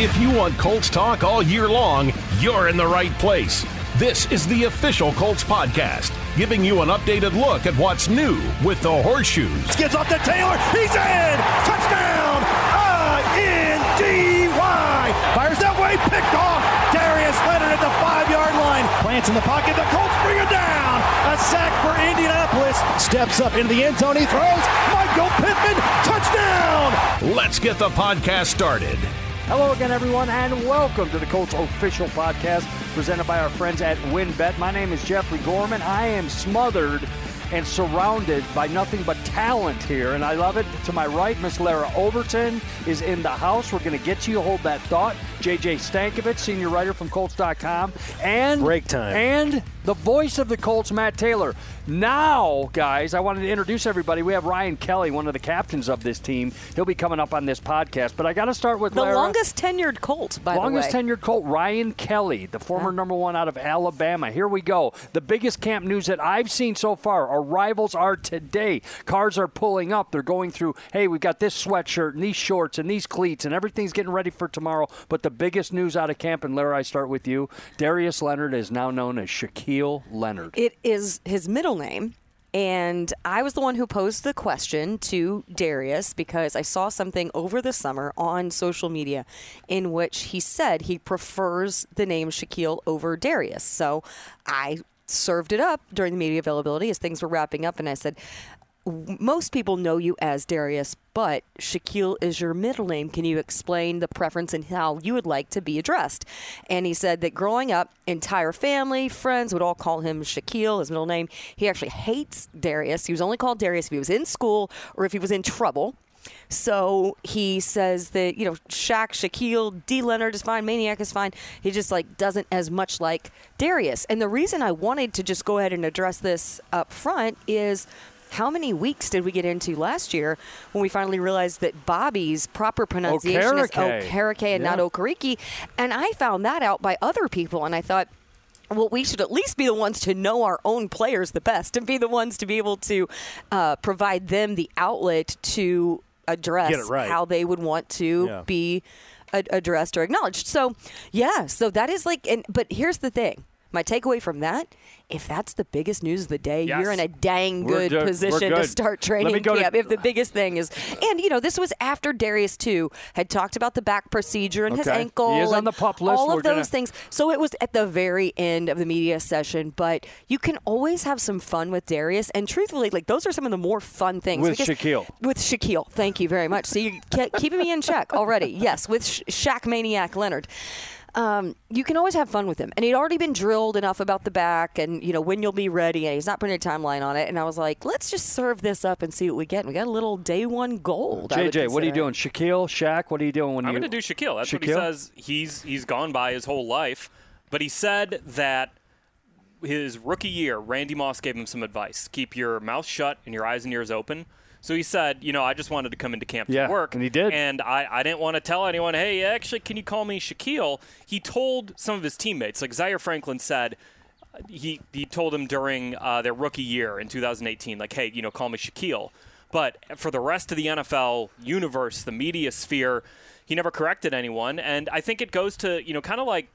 If you want Colts talk all year long, you're in the right place. This is the official Colts podcast, giving you an updated look at what's new with the horseshoes. Gives off to Taylor. He's in. Touchdown. I-N-D-Y. Fires that way. Picked off. Darius Leonard at the five-yard line. Plants in the pocket. The Colts bring it down. A sack for Indianapolis. Steps up into the end zone. He throws. Michael Pittman. Touchdown. Let's get the podcast started. Hello again, everyone, and welcome to the Colts official podcast presented by our friends at WinBet. My name is Jeffrey Gorman. I am smothered and surrounded by nothing but talent here, and I love it. To my right, Miss Larra Overton is in the house. We're going to get to you. Hold that thought. JJ Stankevitz, senior writer from Colts.com, and Break time. and the voice of the Colts, Matt Taylor. Now, guys, I wanted to introduce everybody. We have Ryan Kelly, one of the captains of this team. He'll be coming up on this podcast, but I got to start with The Larra. longest tenured Colt, by Longest the way. Longest tenured Colt, Ryan Kelly, the former number one out of Alabama. Here we go. The biggest camp news that I've seen so far. Arrivals are today. Cars are pulling up. They're going through, hey, we've got this sweatshirt and these shorts and these cleats and everything's getting ready for tomorrow. But the biggest news out of camp, and Larry, I start with you. Darius Leonard is now known as Shaquille Leonard. It is his middle name. And I was the one who posed the question to Darius because I saw something over the summer on social media in which he said he prefers the name Shaquille over Darius. So I served it up during the media availability as things were wrapping up, and I said, most people know you as Darius, but Shaquille is your middle name. Can you explain the preference and how you would like to be addressed? And he said that growing up, entire family, friends would all call him Shaquille, his middle name. He actually hates Darius. He was only called Darius if he was in school or if he was in trouble. So he says that, you know, Shaq, Shaquille, D. Leonard is fine, Maniac is fine. He just like doesn't as much like Darius. And the reason I wanted to just go ahead and address this up front is how many weeks did we get into last year when we finally realized that Bobby's proper pronunciation is Okereke. Okereke and not Yeah. Okariki? And I found that out by other people, and I thought, well, we should at least be the ones to know our own players the best and be the ones to be able to uh, provide them the outlet to address right. how they would want to Yeah. be addressed or acknowledged. So, yeah, so that is like, and but here's the thing. My takeaway from that, if that's the biggest news of the day, Yes. you're in a dang good do- position to good. start Let me training go to- camp. if the biggest thing is, and you know, this was after Darius too had talked about the back procedure and his ankle, He is on and the pup list. all We're of those gonna- things. So it was at the very end of the media session, but you can always have some fun with Darius. And truthfully, like those are some of the more fun things With Shaquille. With Shaquille, thank you very much. So you're keeping me in check already. Yes, with Sh- Shaq Maniac Leonard. Um, you can always have fun with him, and he'd already been drilled enough about the back, and you know when you'll be ready. And he's not putting a timeline on it. And I was like, let's just serve this up and see what we get. And we got a little day one gold. I would JJ, what are you doing? Shaquille, Shaq, what are you doing when I'm you going to do Shaquille. That's what he says. He's he's gone by his whole life, but he said that his rookie year, Randy Moss gave him some advice: keep your mouth shut and your eyes and ears open. So he said, you know, I just wanted to come into camp Yeah, to work, and he did. And I, I didn't want to tell anyone, hey, actually, can you call me Shaquille? He told some of his teammates, like Zaire Franklin said, he he told him during uh, their rookie year in 2018, like, hey, you know, call me Shaquille. But for the rest of the NFL universe, the media sphere, he never corrected anyone. And I think it goes to, you know, kind of like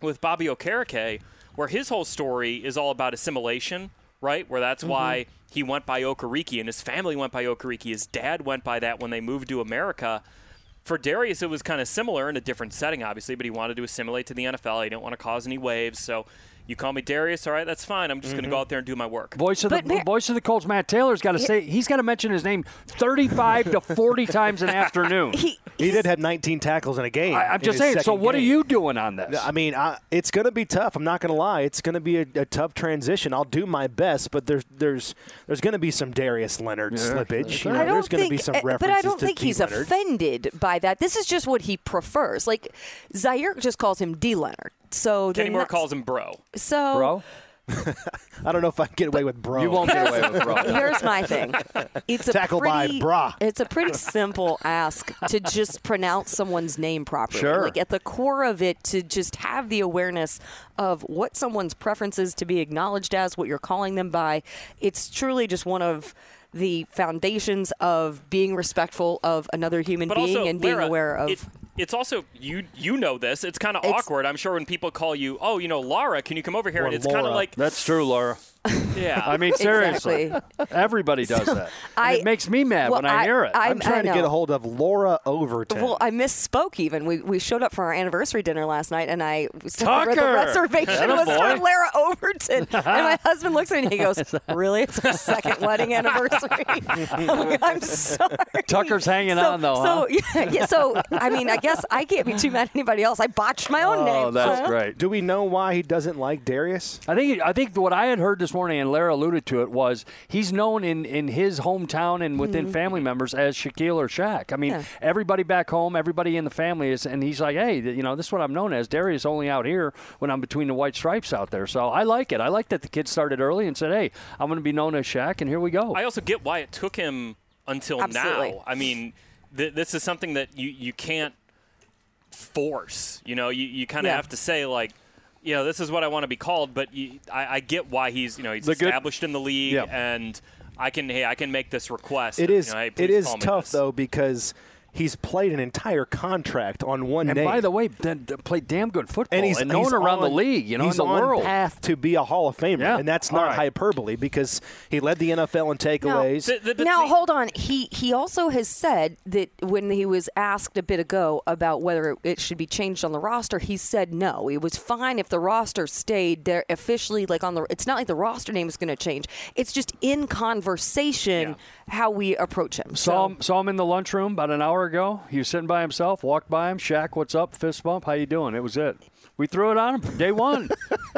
with Bobby Okereke, where his whole story is all about assimilation, right? Where that's why he went by Okariki and his family went by Okariki. His dad went by that when they moved to America. For Darius, it was kind of similar in a different setting, obviously, but he wanted to assimilate to the NFL. He didn't want to cause any waves. So you call me Darius, all right, that's fine. I'm just going to go mm-hmm. out there and do my work. Voice of But the Mar- voice of the Colts, Matt Taylor's got to say he's got to mention his name 35 to 40 times an afternoon. He, He did have 19 tackles in a game. I, I'm just saying. So second what are you doing on this? I mean, I, it's going to be tough. I'm not going to lie. It's going to be a, a tough transition. I'll do my best, but there's there's there's going to be some Darius Leonard slippage. You know, there's going to be some references but I don't think D. he's Leonard. offended by that. This is just what he prefers. Like Zaire just calls him D. Leonard. So Kenny Moore that's- calls him bro. so bro. I don't know if I can get away with bro. You won't get away with bro. Here's my thing. It's a Tackled by pretty, bra. It's a pretty simple ask to just pronounce someone's name properly. Sure. Like at the core of it, to just have the awareness of what someone's preferences to be acknowledged as, what you're calling them by. It's truly just one of the foundations of being respectful of another human But being also, and being Larra, aware of. it- it's also you you know this. It's kind of awkward. I'm sure when people call you, oh, you know, Laura, can you come over here? Or and it's kind of like, That's true, Laura. yeah. I mean, seriously, Exactly. everybody does that. And I- it makes me mad well, when I, I- hear it. I- I'm trying to get a hold of Laura Overton. Well, I misspoke even. We, we showed up for our anniversary dinner last night, and I said the Tucker! reservation was Attaboy. for Larra Overton. and my husband looks at me and he goes, Really? It's our second wedding anniversary? I'm, like, I'm sorry. Tucker's hanging so, on, though, So, yeah, yeah, so, I mean, I guess I can't be too mad at anybody else. I botched my own oh, name. oh, that's so- great. Do we know why he doesn't like Darius? I think I think what I had heard this morning, and Larra alluded to it, was he's known in, in his hometown and within mm-hmm. family members as Shaquille or Shaq. I mean, Yeah. everybody back home, everybody in the family is, and he's like, hey, you know, this is what I'm known as. Darius only out here when I'm between the white stripes out there. So I like it. I like that the kid started early and said, hey, I'm going to be known as Shaq, and here we go. I also get why it took him until Absolutely. now. I mean, th- this is something that you, you can't force. You know, you, you kind of Yeah. have to say like, you know, this is what I want to be called. But you, I, I get why he's you know he's The good- established in the league Yeah. and I can hey I can make this request. It is. You know, hey, it is tough though because he's played an entire contract on one and name. by the way, then played damn good football and he's known he's around the league, you know, he's in the on world. path to be a Hall of Famer, Yeah. and that's not right. hyperbole because he led the NFL in takeaways. The- the- the Now hold on. He he also has said that when he was asked a bit ago about whether it should be changed on the roster, he said no. It was fine if the roster stayed there officially. Like on the, it's not like the roster name is going to change. It's just in conversation how we approach him. Saw So- him, saw him in the lunchroom about an hour ago. He was sitting by himself. Walked by him. Shaq, what's up? Fist bump. How you doing? It was it. We threw it on him day one,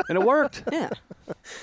and it worked. Yeah.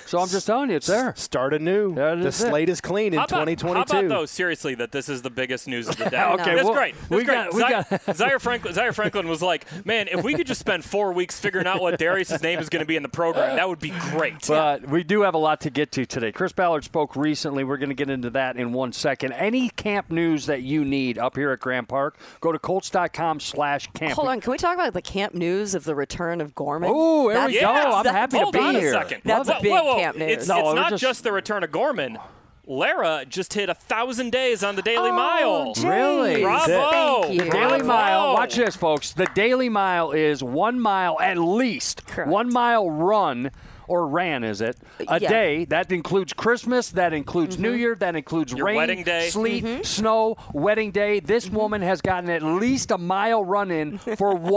So I'm just telling you, it's there. Start anew. That the slate is clean in How about, 2022. how about though? Seriously, that this is the biggest news of the day. Okay, that's well, great. That's we great. got- we Zaire, got- Zaire Franklin. Zaire Franklin was like, "Man, if we could just spend four weeks figuring out what Darius's name is going to be in the program, that would be great." But we do have a lot to get to today. Chris Ballard spoke recently. We're going to get into that in one second. Any camp news that you need up here at Grand Park, go to Colts.com slash camp. Hold on. Can we talk about the camp news of the return of Gorman? Oh, there we go. Yes. I'm happy to be here. second. That's Whoa, big whoa, whoa. camp news. It's, No, it's not just- just... the return of Gorman. Larra just hit a thousand days on the Daily oh, Mile. Jay. Really? Bravo. Thank you. Daily Bravo. Mile. Watch this, folks. The Daily Mile is one mile at least. Correct. One mile run. Or ran, is it? A Yeah. Mm-hmm. day. That includes Christmas. That includes New Year. That includes Your rain, wedding day. sleet, snow, wedding day. This Mm-hmm. woman has gotten at least a mile run in for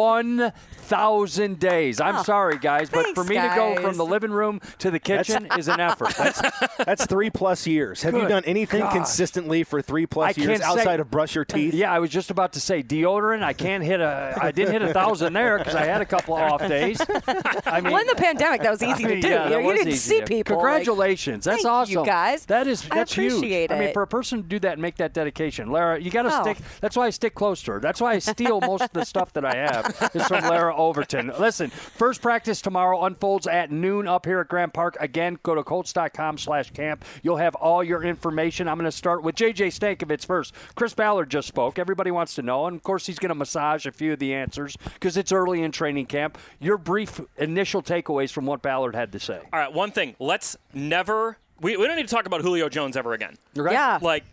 1,000 days. I'm Oh, sorry, guys, but for thanks, me to go from the living room to the kitchen is an effort. That's, That's three plus years. Have you done anything God. consistently for three plus I years can't say- outside of brush your teeth? Yeah, I was just about to say deodorant. I can't hit a. I didn't hit a thousand there because I had a couple of off days. I mean, Well, in the pandemic, that was easy to do. Yeah, you, know, you didn't easy see to- people. like- Congratulations, that's Thank awesome, you guys. That is I that's huge. appreciate I mean, for a person to do that and make that dedication, Larra, you got to Oh. stick. That's why I stick close to her. That's why I steal most of the stuff that I have is from Larra Overton. Listen, first practice tomorrow unfolds at noon up here at Grand Park. Again, go to Colts.com/camp. You'll have all your information. I'm going to start with JJ Stankevitz first. Chris Ballard just spoke. Everybody wants to know, and of course, he's going to massage a few of the answers because it's early in training camp. Your brief initial takeaways from what Ballard had to say. All right, one thing. Let's never. We, we don't need to talk about Julio Jones ever again. Okay? Yeah. Like,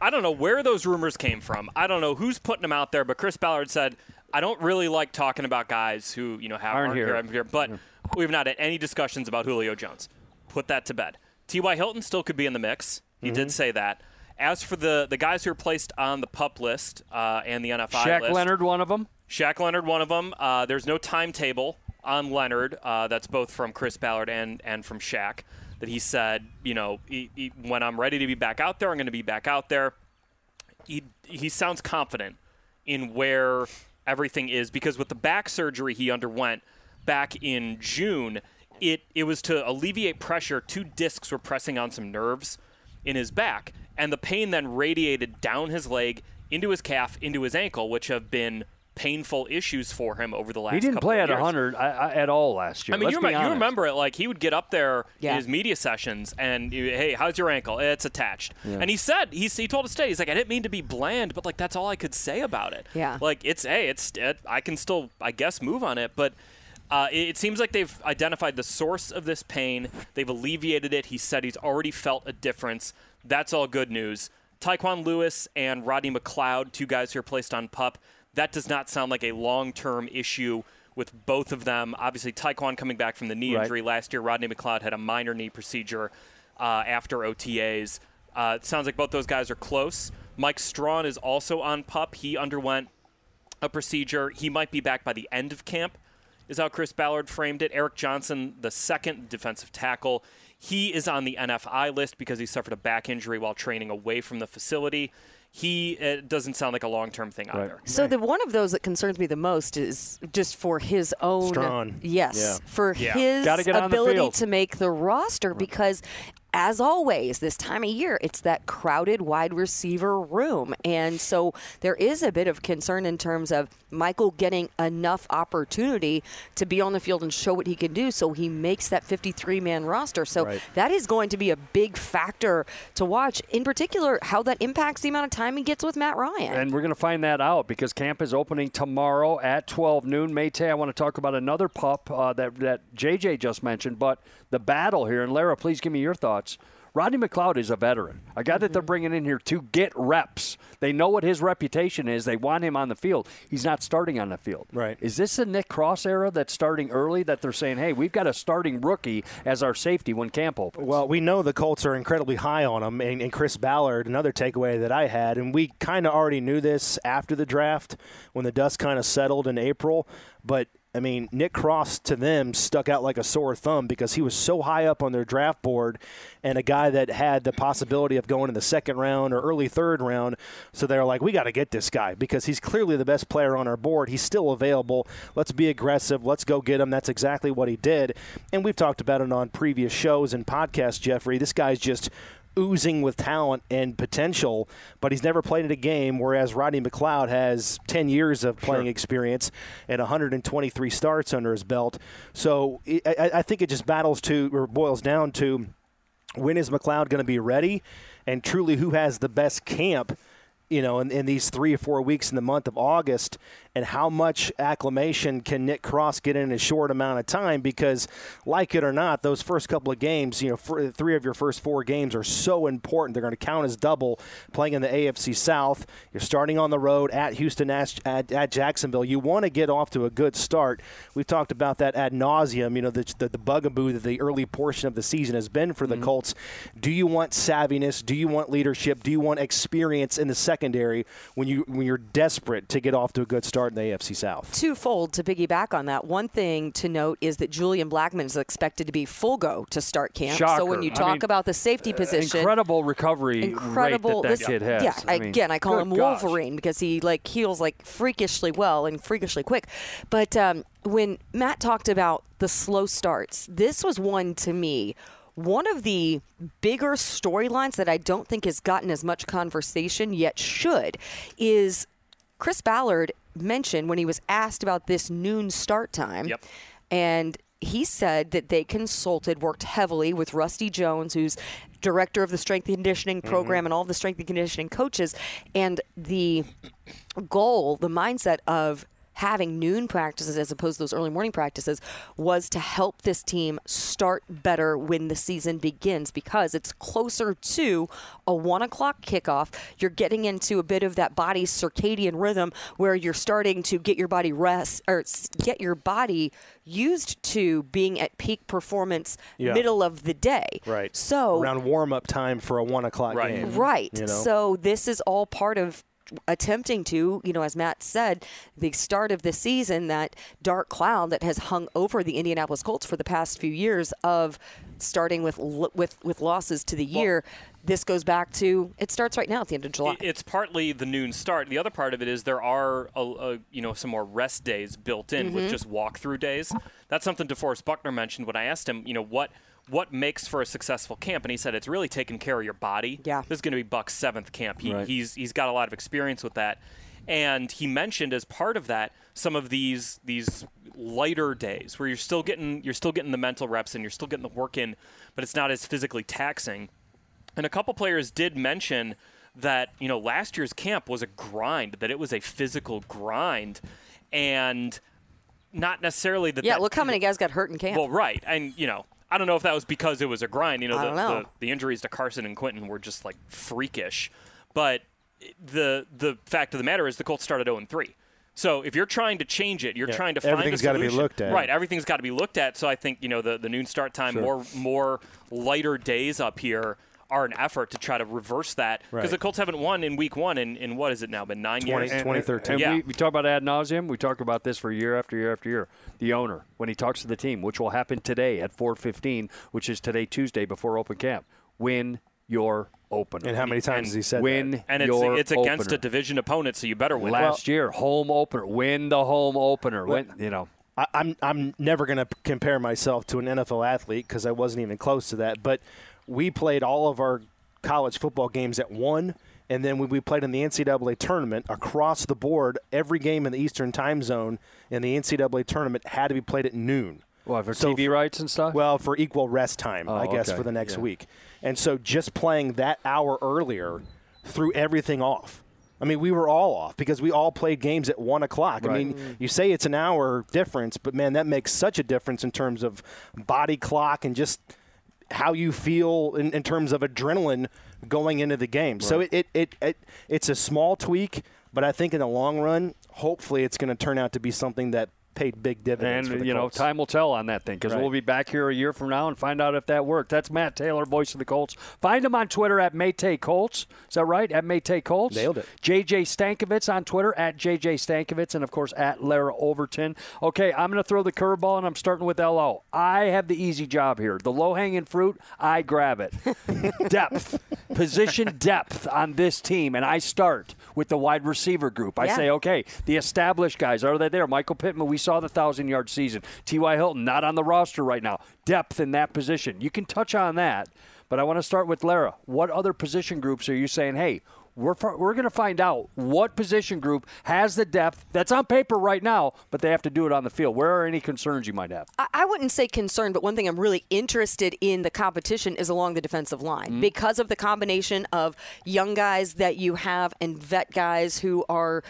I don't know where those rumors came from. I don't know who's putting them out there, but Chris Ballard said, I don't really like talking about guys who, you know, have, Aren't aren't, here. here. I'm here. But we've not had any discussions about Julio Jones. Put that to bed. T.Y. Hilton still could be in the mix. He Mm-hmm. did say that. As for the, the guys who are placed on the pup list uh, and the NFI Shaq list, Leonard, one of them. Shaq Leonard, one of them. Uh, there's no timetable on Leonard. Uh, that's both from Chris Ballard and and from Shaq. That he said, you know, he, he, when I'm ready to be back out there, I'm going to be back out there. He he sounds confident in where everything is because with the back surgery he underwent back in June, it it was to alleviate pressure. Two discs were pressing on some nerves in his back, and the pain then radiated down his leg into his calf, into his ankle, which have been painful issues for him over the last. He didn't couple play of at years. 100 I, I, at all last year. I mean, Let's you, be remember, you remember it like he would get up there Yeah. in his media sessions and hey, how's your ankle? It's attached. And he said he he told us today he's like I didn't mean to be bland, but like that's all I could say about it. Yeah. Like it's hey, it's it, I can still I guess move on it, but. Uh, it, it seems like they've identified the source of this pain. They've alleviated it. He said he's already felt a difference. That's all good news. Tyquan Lewis and Rodney McLeod, two guys who are placed on pup, that does not sound like a long-term issue with both of them. Obviously, Tyquan coming back from the knee Right. injury last year. Rodney McLeod had a minor knee procedure uh, after OTAs. Uh, it sounds like both those guys are close. Mike Strachan is also on pup. He underwent a procedure. He might be back by the end of camp, is how Chris Ballard framed it. Eric Johnson, the second defensive tackle, he is on the NFI list because he suffered a back injury while training away from the facility. He it doesn't sound like a long term thing either. So the one of those that concerns me the most is just for his own Strachan. Yes, Yeah. for Yeah. his Gotta get on the ability to make the roster because as always this time of year it's that crowded wide receiver room and so there is a bit of concern in terms of Michael getting enough opportunity to be on the field and show what he can do so he makes that 53 man roster so Right. that is going to be a big factor to watch in particular how that impacts the amount of time he gets with Matt Ryan And we're going to find that out because camp is opening tomorrow at 12 noon. Mayte, I want to talk about another pup uh, that, that JJ just mentioned, but the battle here. And Larra, please give me your thoughts. Rodney McLeod is a veteran, a guy that they're mm-hmm. bringing in here to get reps. They know what his reputation is. They want him on the field. He's not starting on the field. Right. Is this a Nick Cross era that's starting early that they're saying, hey, we've got a starting rookie as our safety when camp opens? Well, we know the Colts are incredibly high on him, and, and Chris Ballard, another takeaway that I had, and we kind of already knew this after the draft when the dust kind of settled in April. But I mean, Nick Cross to them stuck out like a sore thumb because he was so high up on their draft board, and a guy that had the possibility of going in the second round or early third round. So they're like, we got to get this guy because he's clearly the best player on our board. He's still available. Let's be aggressive. Let's go get him. That's exactly what he did. And we've talked about it on previous shows and podcasts, Jeffrey. This guy's just oozing with talent and potential, but he's never played in a game, whereas Rodney McLeod has 10 years of playing experience and 123 starts under his belt. So I, I I think it just battles to, or boils down to, when is McLeod going to be ready, and truly who has the best camp, you know, in, in these three or four weeks in the month of August, and how much acclimation can Nick Cross get in a short amount of time? Because, like it or not, those first couple of games, you know, for, three of your first four games are so important. They're going to count as double playing in the AFC South. You're starting on the road at Houston, at, at, Jacksonville. You want to get off to a good start. We've talked about that ad nauseum, you know, the, the, the bugaboo that the early portion of the season has been for the mm-hmm. Colts. Do you want savviness? Do you want leadership? Do you want experience in the secondary when you when you're desperate to get off to a good start in the AFC South? twofold to piggyback on that. One thing to note is that Julian Blackmon is expected to be full go to start camp. Shocker. So when you I talk mean, about the safety position, Incredible recovery incredible. rate that, that this- kid has. Yeah, I mean, again, I call good him gosh. Wolverine because he like heals like freakishly well and freakishly quick. But um, when Matt talked about the slow starts, this was one to me. One of the bigger storylines that I don't think has gotten as much conversation yet should is Chris Ballard mentioned when he was asked about this noon start time. Yep. And he said that they consulted, worked heavily with Rusty Jones, who's director of the strength and conditioning mm-hmm. program and all the strength and conditioning coaches. And the goal, the mindset of having noon practices as opposed to those early morning practices was to help this team start better when the season begins because it's closer to a one o'clock kickoff. You're getting into a bit of that body circadian rhythm where you're starting to get your body rest or get your body used to being at peak performance Yeah. middle of the day. Right. So around warm up time for a one o'clock Right. game. Right. You know? So this is all part of attempting to, you know, as Matt said, the start of the season, that dark cloud that has hung over the Indianapolis Colts for the past few years of starting with with with losses to the year. This goes back to it starts right now at the end of July. It's partly the noon start. The other part of it is there are a, a, you know some more rest days built in Mm-hmm. with just walkthrough days. That's something DeForest Buckner mentioned when I asked him, you know, what what makes for a successful camp, and he said it's really taking care of your body. Yeah. this is going to be Buck's seventh camp. He, Right. He's he's got a lot of experience with that, and he mentioned as part of that some of these these lighter days where you're still getting you're still getting the mental reps and you're still getting the work in, but it's not as physically taxing. And a couple players did mention that, you know, last year's camp was a grind, that it was a physical grind. And not necessarily that yeah, that, look how many guys got hurt in camp. Well, right. And, you know, I don't know if that was because it was a grind. You know, I the, don't know. The, the injuries to Carson and Quenton were just like freakish. But the the fact of the matter is the Colts started 0 3. So if you're trying to change it, you're Yeah, trying to find everything's a gotta be looked at. Right, everything's got to be looked at. So I think you know the, the noon start time, more more lighter days up here are an effort to try to reverse that because Right. the Colts haven't won in Week One in, in what is it now? Been nine 20 years. and- 2013. And Yeah. we, we talk about ad nauseum. We talk about this for year after year after year. The owner, when he talks to the team, which will happen today at 4:15, which is today Tuesday before open camp, win your opener. And how many times And has he said win that? and it's your it's against opener. a division opponent, so you better win. it. Last year, home opener. Win the home opener. Win, you know. I, I'm I'm never going to compare myself to an NFL athlete because I wasn't even close to that. But we played all of our college football games at one, and then when we played in the NCAA tournament across the board, every game in the Eastern Time Zone in the NCAA tournament had to be played at noon. Well, for So- TV rights and stuff. Well, for equal rest time, oh, I Oh, guess, okay. for the next Yeah. week. And so just playing that hour earlier threw everything off. I mean, we were all off because we all played games at one o'clock. I mean, mm. you say it's an hour difference, but man, that makes such a difference in terms of body clock and just how you feel in, in terms of adrenaline going into the game. So it, it, it, it it's a small tweak, but I think in the long run, hopefully, it's going to turn out to be something that paid big dividends. And you know, time will tell on that thing because Right. we'll be back here a year from now and find out if that worked. That's Matt Taylor, voice of the Colts. Find him on Twitter at Maytay Colts. Is that right? At Maytay Colts. Nailed it. JJ Stankevitz on Twitter at JJ Stankevitz and of course at Larra Overton. Okay, I'm going to throw the curveball and I'm starting with LO. I have the easy job here. The low hanging fruit, I grab it. depth, position depth on this team, and I start with the wide receiver group. I Yeah. say, okay, the established guys are they there? Michael Pittman, we saw the thousand yard season. T.Y. Hilton not on the roster right now. Depth in that position. You can touch on that, but I want to start with Larra. What other position groups are you saying? Hey. We're, we're going to find out what position group has the depth that's on paper right now, but they have to do it on the field. Where are any concerns you might have? I- I wouldn't say concerned, but one thing I'm really interested in the competition is along the defensive line mm-hmm. because of the combination of young guys that you have and vet guys who are.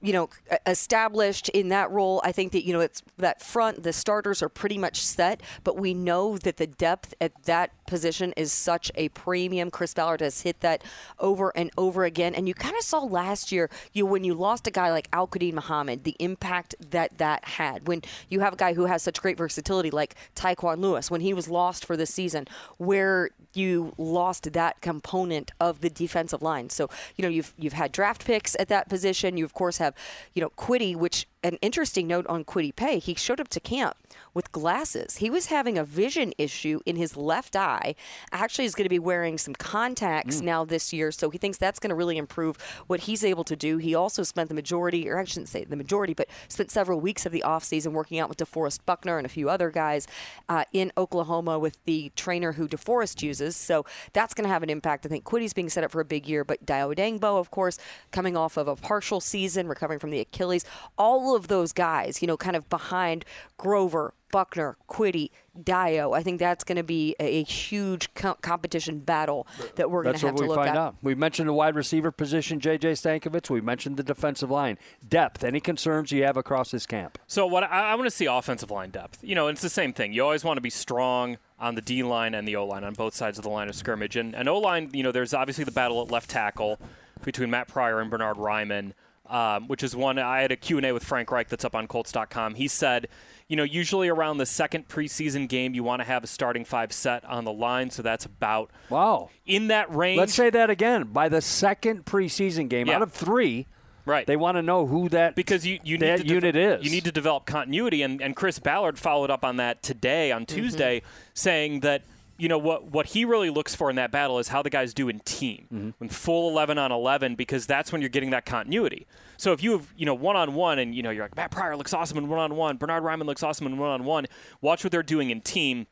You know, established in that role. I think that you know it's that front. The starters are pretty much set, but we know that the depth at that position is such a premium. Chris Ballard has hit that over and over again, and you kind of saw last year. You when you lost a guy like Al-Quadin Muhammad, the impact that that had. When you have a guy who has such great versatility like Tyquan Lewis, when he was lost for this season, where you lost that component of the defensive line. So you know you've you've had draft picks at that position. You of course have you know Kwity, which an interesting note on Kwity Paye. He showed up to camp with glasses. He was having a vision issue in his left eye. Actually, is going to be wearing some contacts now this year, so he thinks that's going to really improve what he's able to do. He also spent the majority, or I shouldn't say the majority, but spent several weeks of the offseason working out with DeForest Buckner and a few other guys uh, in Oklahoma with the trainer who DeForest uses. So that's going to have an impact. I think Kwity's being set up for a big year, but Dayo Odeyingbo, of course, coming off of a partial season, recovering from the Achilles. All of those guys, you know, kind of behind Grover, Buckner, Kwity, Dayo. I think that's going to be a, a huge co- competition battle that we're going That's to have what to we look find at. out. We mentioned the wide receiver position, J.J. Stankevitz. We mentioned the defensive line. Depth. Any concerns you have across this camp? So what I, I want to see offensive line depth. You know, it's the same thing. You always want to be strong on the D line and the O line on both sides of the line of scrimmage. And, and O line, you know, there's obviously the battle at left tackle between Matt Pryor and Bernhard Raimann, um, which is one I had a Q&A with Frank Reich that's up on Colts.com. He said, you know, usually around the second preseason game, you want to have a starting five set on the line. So that's about Wow. in that range. Let's say that again. By the second preseason game, Yeah. out of three, right. they want to know who that because you, you that need to unit de- is. You need to develop continuity, and, and Chris Ballard followed up on that today on Tuesday, saying that you know what what he really looks for in that battle is how the guys do in team, when full eleven on eleven, because that's when you're getting that continuity. So if you have you know one on one, and you know you're like Matt Pryor looks awesome in one on one, Bernhard Raimann looks awesome in one on one. Watch what they're doing in team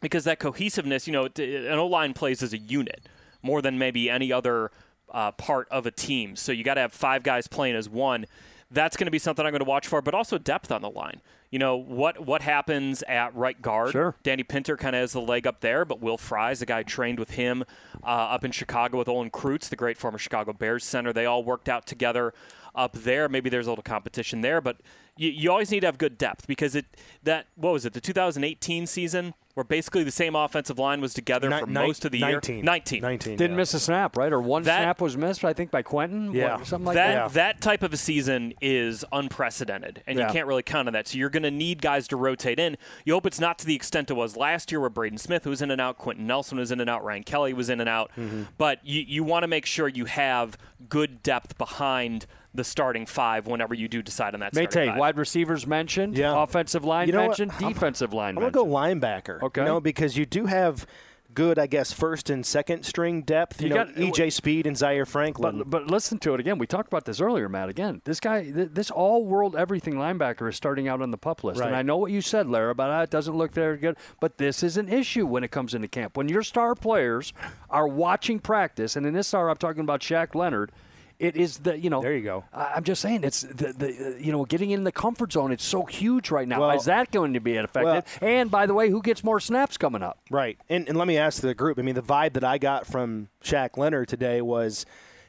because that cohesiveness, you know, an O line plays as a unit more than maybe any other uh, part of a team. So you got to have five guys playing as one. That's going to be something I'm going to watch for, but also depth on the line. You know what what happens at right guard? Sure. Danny Pinter kind of has the leg up there, but Will Fries, the guy trained with him uh, up in Chicago with Olin Kreutz, the great former Chicago Bears center. They all worked out together up there. Maybe there's a little competition there, but you, you always need to have good depth because it that what was it the 2018 season where basically the same offensive line was together Ni- for ni- most of the 19. year. 19. 19. Didn't yeah. miss a snap, right? Or one That- snap was missed, I think, by Quenton. Yeah. What, something like that that. that type of a season is unprecedented, and Yeah. you can't really count on that. So you're going to need guys to rotate in. You hope it's not to the extent it was last year, where Braden Smith was in and out, Quenton Nelson was in and out, Ryan Kelly was in and out. Mm-hmm. But you you want to make sure you have good depth behind the starting five whenever you do decide on that. May starting take five. wide receivers mentioned, Yeah. offensive line You know what? mentioned, I'm- defensive line I'm gonna go linebacker. Okay. You know, because you do have good, I guess, first and second string depth. You, You know, got- EJ Speed and Zaire Franklin. But, but listen to it again. We talked about this earlier, Matt. Again, this guy, th- this all-world everything linebacker is starting out on the pup list. And I know what you said, Larra, about ah, it doesn't look very good. But this is an issue when it comes into camp. When your star players are watching practice, and in this star, I'm talking about Shaq Leonard. It is the you know. There you go. I- I'm just saying it's the, the you know getting in the comfort zone. It's so huge right now. Well- is that going to be effective? and by the way, who gets more snaps coming up? Right. And, and let me ask the group. I mean, the vibe that I got from Shaq Leonard today was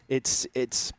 it's it's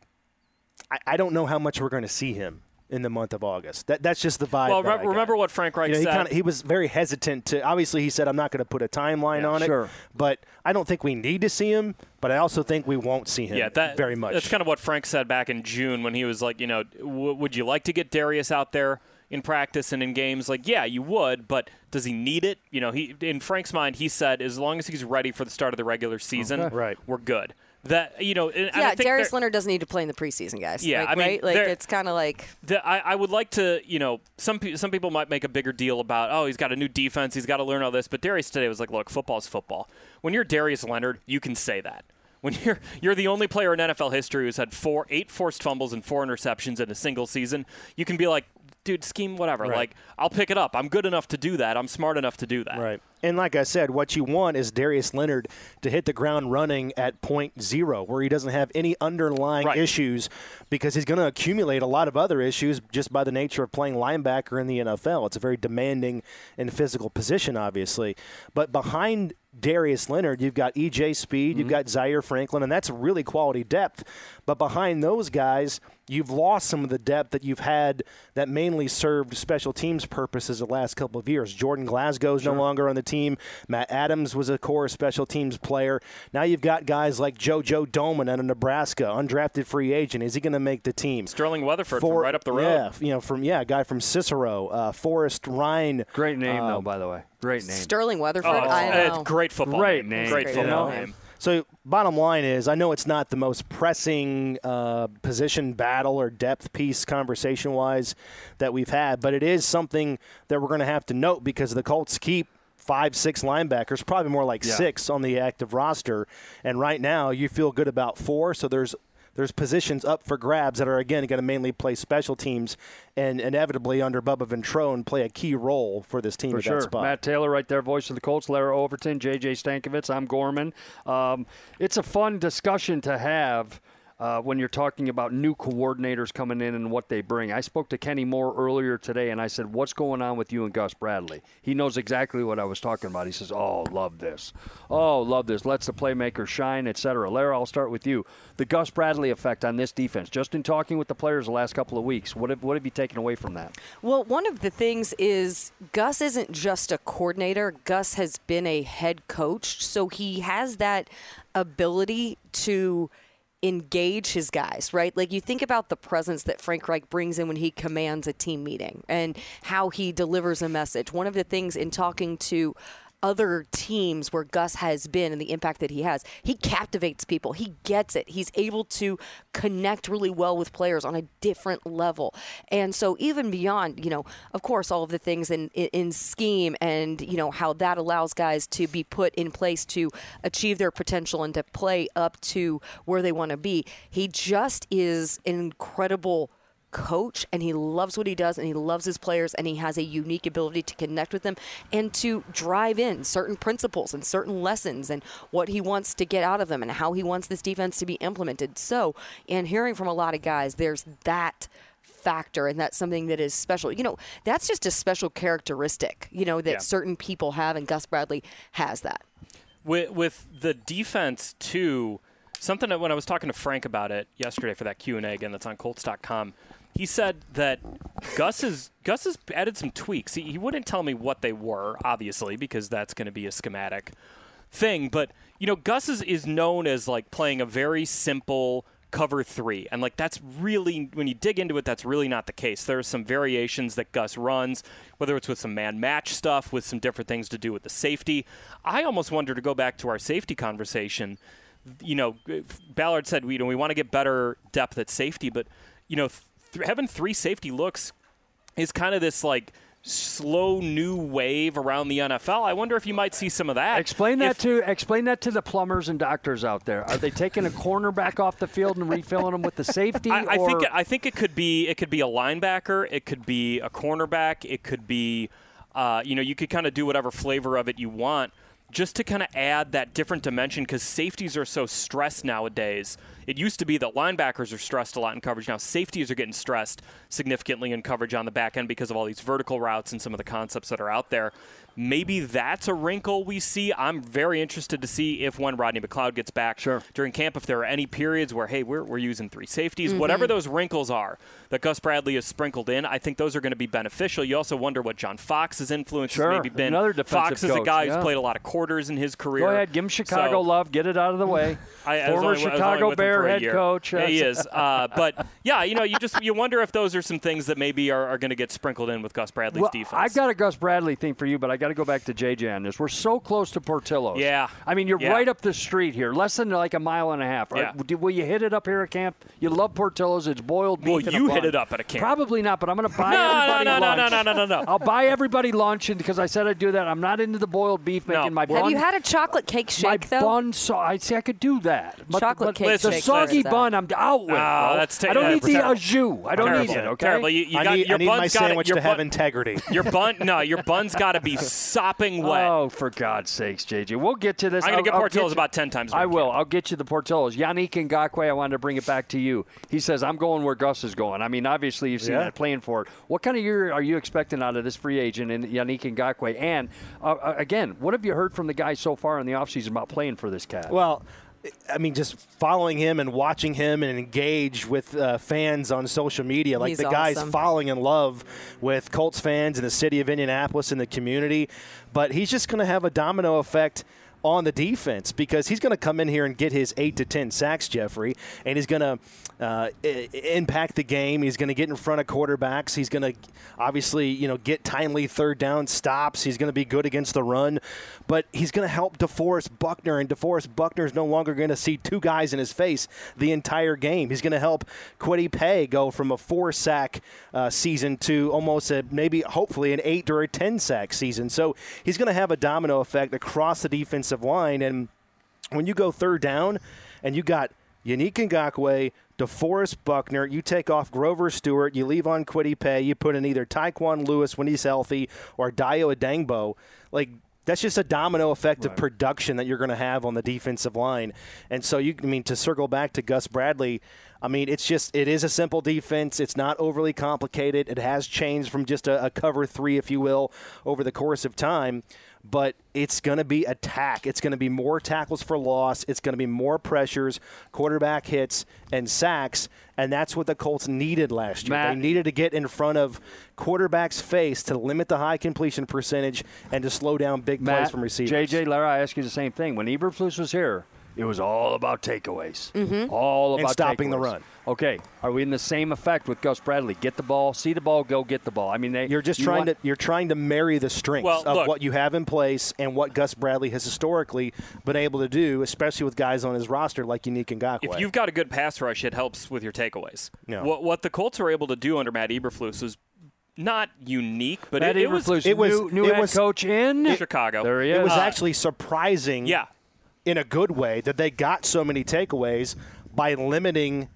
I, I don't know how much we're going to see him in the month of August. That that's just the vibe. Well, that I re- got. remember what Frank Reich You know, he said. kind of he was very hesitant to. Obviously, he said, "I'm not going to put a timeline Yeah, on sure. it." But I don't think we need to see him. But I also think we won't see him. yeah, that, very much. That's kind of what Frank said back in June when he was like, you know, w- would you like to get Darius out there in practice and in games? Like, yeah, you would, but does he need it? You know, he in Frank's mind, he said as long as he's ready for the start of the regular season, Okay. Right. we're good. That you know, and, and I Yeah, think Darius Leonard doesn't need to play in the preseason, guys. Yeah, like, I mean, right? Like it's kind of like the, I, I would like to, you know, some pe- some people might make a bigger deal about, oh, he's got a new defense, he's got to learn all this. But Darius today was like, look, football's football. When you're Darius Leonard, you can say that. When you're you're the only player in NFL history who's had four, eight forced fumbles and four interceptions in a single season, you can be like, dude, scheme whatever. Right. Like, I'll pick it up. I'm good enough to do that. I'm smart enough to do that. Right. And like I said, what you want is Darius Leonard to hit the ground running at point zero, where he doesn't have any underlying Right. issues because he's going to accumulate a lot of other issues just by the nature of playing linebacker in the NFL. It's a very demanding and physical position, obviously. But behind Darius Leonard, you've got EJ Speed, you've mm-hmm. got Zaire Franklin, and that's really quality depth. But behind those guys, you've lost some of the depth that you've had that mainly served special teams purposes the last couple of years. Jordan Glasgow's no longer on the team. Matt Adams was a core special teams player. Now you've got guys like JoJo Domann out of Nebraska, undrafted free agent. Is he going to make the team? Sterling Weatherford from right up the road. Yeah, you know, from yeah, a guy from Cicero, uh, Forrest Rhyne. Great name, though, Um, by the way. Great name. Sterling Weatherford. Oh, I it's know. great football. Great name. name. Great Great football name. name. So, bottom line is, I know it's not the most pressing uh, position battle or depth piece conversation wise that we've had, but it is something that we're going to have to note because the Colts keep five, six linebackers, probably more like Yeah. six on the active roster. And right now, you feel good about four. So, there's there's positions up for grabs that are again going to mainly play special teams and inevitably under Bubba Ventrone play a key role for this team For at sure. that spot. Matt Taylor right there, voice of the Colts, Larra Overton, JJ Stankevitz. I'm Gorman. Um, it's a fun discussion to have. Uh, when you're talking about new coordinators coming in and what they bring. I spoke to Kenny Moore earlier today and I said, What's going on with you and Gus Bradley? He knows exactly what I was talking about. He says, Oh, love this. Oh, love this. Let's the playmaker shine, etc. Larra, I'll start with you. The Gus Bradley effect on this defense, just in talking with the players the last couple of weeks, what have, what have you taken away from that? Well, one of the things is Gus isn't just a coordinator. Gus has been a head coach, so he has that ability to engage his guys, right? Like you think about the presence that Frank Reich brings in when he commands a team meeting and how he delivers a message. One of the things in talking to other teams where Gus has been and the impact that he has. He captivates people. He gets it. He's able to connect really well with players on a different level. And so even beyond, you know, of course, all of the things in, in, scheme and, you know, how that allows guys to be put in place to achieve their potential and to play up to where they want to be. He just is an incredible coach and he loves what he does and he loves his players and he has a unique ability to connect with them and to drive in certain principles and certain lessons and what he wants to get out of them and how he wants this defense to be implemented. So, in hearing from a lot of guys, there's that factor and that's something that is special. You know, that's just a special characteristic, you know, that Yeah. certain people have and Gus Bradley has that. with with the defense too something that when i was talking to frank about it yesterday for that q&a again that's on colts.com he said that Gus has Gus has added some tweaks. He, he wouldn't tell me what they were, obviously, because that's going to be a schematic thing. But you know, Gus is, is known as like playing a very simple cover three. And like that's really when you dig into it, that's really not the case. There are some variations that Gus runs, whether it's with some man match stuff, with some different things to do with the safety. I almost wonder to go back to our safety conversation. You know, Ballard said we you know we want to get better depth at safety, but you know, th- having three safety looks is kind of this like slow new wave around the NFL. I wonder if you might see some of that. Explain that If- to explain that to the plumbers and doctors out there. Are they taking a cornerback off the field and refilling them with the safety? I, I think it, I think it could be it could be a linebacker, it could be a cornerback, it could be, uh, you know, you could kind of do whatever flavor of it you want, just to kind of add that different dimension because safeties are so stressed nowadays. It used to be that linebackers are stressed a lot in coverage. Now safeties are getting stressed significantly in coverage on the back end because of all these vertical routes and some of the concepts that are out there. Maybe that's a wrinkle we see. I'm very interested to see if when Rodney McLeod gets back Sure. during camp, if there are any periods where, hey, we're, we're using three safeties, Mm-hmm. whatever those wrinkles are that Gus Bradley has sprinkled in, I think those are going to be beneficial. You also wonder what John Fox's influence Sure. has maybe been. Another defensive Fox is a coach, guy yeah. who's played a lot of quarters in his career. Go ahead, give him Chicago So- love. Get it out of the way. I, I was Former I only Chicago Bear head year. coach. Yeah, he is. Uh, but yeah, you know, you just you wonder if those are some things that maybe are, are going to get sprinkled in with Gus Bradley's Well, defense. I've got a Gus Bradley thing for you, but I got to go back to JJ on this. We're so close to Portillo's. Yeah. I mean, you're Yeah. right up the street here, less than like a mile and a half. Yeah. Are- do- will you hit it up here at camp? You love Portillo's. It's boiled beef. Well, and a you hit it up at a camp. Probably not, but I'm going to buy No, no, everybody no, no, lunch. no, no, no, no, no. I'll buy everybody lunch because I said I'd do that. I'm not into the boiled beef No. making my Have you had a chocolate cake my shake though? bun so I see I could do that. But, Chocolate but cake the shake soggy does that. bun I'm out with. Oh, that's ta- I don't need the terrible. au jus. I don't Terrible. need it. Okay. Terrible. You, you I got need, your I need my gotta- sandwich to have integrity. Your bun, no, your bun's got to be sopping wet. Oh, for God's sakes, JJ. We'll get to this. I'm gonna get Portillo's you- about 10 times I will. camp. I'll get you the Portillo's. Yannick Ngakoue, I wanted to bring it back to you. He says, I'm going where Gus is going. I mean, obviously, you've seen Yeah. that playing for it. What kind of year are you expecting out of this free agent in Yannick Ngakoue? And, uh, uh, again, what have you heard from the guy so far in the offseason about playing for this cat? Well, I mean, just following him and watching him and engage with uh, fans on social media. Like He's the guy's awesome. falling in love with Colts fans in the city of Indianapolis and the community. But he's just going to have a domino effect on the defense because he's going to come in here and get his eight to ten sacks, Jeffrey, and he's going to uh, I- impact the game. He's going to get in front of quarterbacks. He's going to obviously, you know, get timely third down stops. He's going to be good against the run, but he's going to help DeForest Buckner, and DeForest Buckner is no longer going to see two guys in his face the entire game. He's going to help Kwity Paye go from a four sack uh, season to almost a maybe hopefully an eight or a ten sack season. So he's going to have a domino effect across the defensive line, and when you go third down and you got Yannick Ngakoue, DeForest Buckner, you take off Grover Stewart, you leave on Kwity Paye, you put in either Tyquan Lewis when he's healthy or Dayo Odeyingbo. Like, that's just a domino effect of production that you're going to have on the defensive line. And so, you, I mean, to circle back to Gus Bradley, I mean, it's just, it is a simple defense. It's not overly complicated. It has changed from just a, a cover three, if you will, over the course of time but it's going to be attack. It's going to be more tackles for loss. It's going to be more pressures, quarterback hits, and sacks. And that's what the Colts needed last year. Matt- they needed to get in front of quarterback's face to limit the high completion percentage and to slow down big plays from receivers. JJ, Larra, I ask you the same thing. When Eberflus was here, it was all about takeaways. Mm-hmm. All And about stopping the run. Okay, are we in the same effect with Gus Bradley? Get the ball, see the ball, go get the ball. I mean, they, You're just you trying want- to you're trying to marry the strengths Well, of look- what you have in place and what Gus Bradley has historically been able to do, especially with guys on his roster like Yannick Ngakoue. If you've got a good pass rush, it helps with your takeaways. Yeah. What what the Colts were able to do under Matt Eberflus was not unique, but it, it was Eberflus, it was- new, new it head was- coach in Chicago. There he it is. was Uh, actually surprising yeah. In a good way that they got so many takeaways by limiting,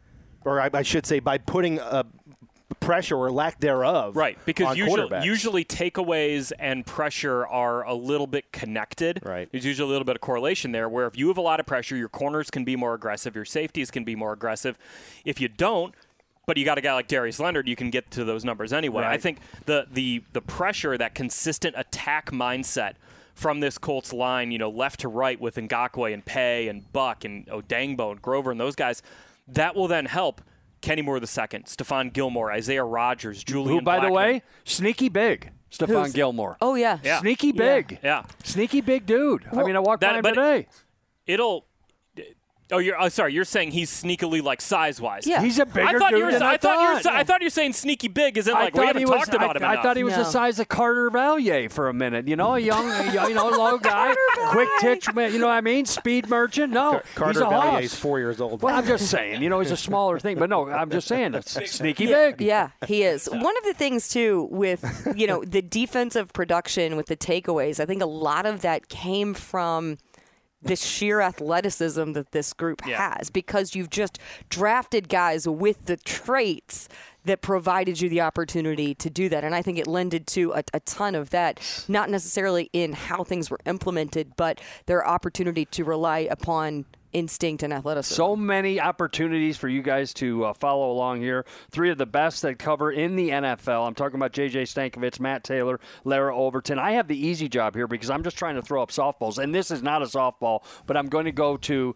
or I, I should say, by putting a pressure or lack thereof. Right, because usually, usually takeaways and pressure are a little bit connected. Right. There's usually a little bit of correlation there where if you have a lot of pressure, your corners can be more aggressive, your safeties can be more aggressive. If you don't, but you got a guy like Darius Leonard, you can get to those numbers anyway. I think the the the pressure, that consistent attack mindset from this Colts line, you know, left to right with Ngakoue and Paye and Buck and Odeyingbo and Grover and those guys, that will then help Kenny Moore II, Stephon Gilmore, Isaiah Rodgers, Julian. Who, by the way, sneaky big, Stephon Who's- Gilmore. Oh yeah. Yeah. Sneaky big. Yeah. Sneaky big dude. I mean, I walked that- by him but- today. it'll. Oh, you're oh, sorry. You're saying he's sneakily like size wise. Yeah. He's a bigger I thought dude you were. than I, I thought you were. thought. I thought you were saying sneaky big, as in like we haven't he was. talked about I, him I enough. thought he was the size of Carter Valier for a minute. You know, a young, young you know, low guy, quick titch. You know what I mean? Speed merchant. No, Carter he's a Valier is four years old. Well, I'm just saying. You know, he's a smaller thing, but no, I'm just saying it's sneaky big. Yeah, he is. One of the things too with you know the defensive production with the takeaways, I think a lot of that came from the sheer athleticism that this group Yeah. has because you've just drafted guys with the traits that provided you the opportunity to do that. And I think it lended to a, a ton of that, not necessarily in how things were implemented, but their opportunity to rely upon instinct and athleticism. So many opportunities for you guys to uh, follow along here. Three of the best that cover in the NFL. I'm talking about J.J. Stankevitz, Matt Taylor, Larra Overton. I have the easy job here because I'm just trying to throw up softballs. And this is not a softball, but I'm going to go to.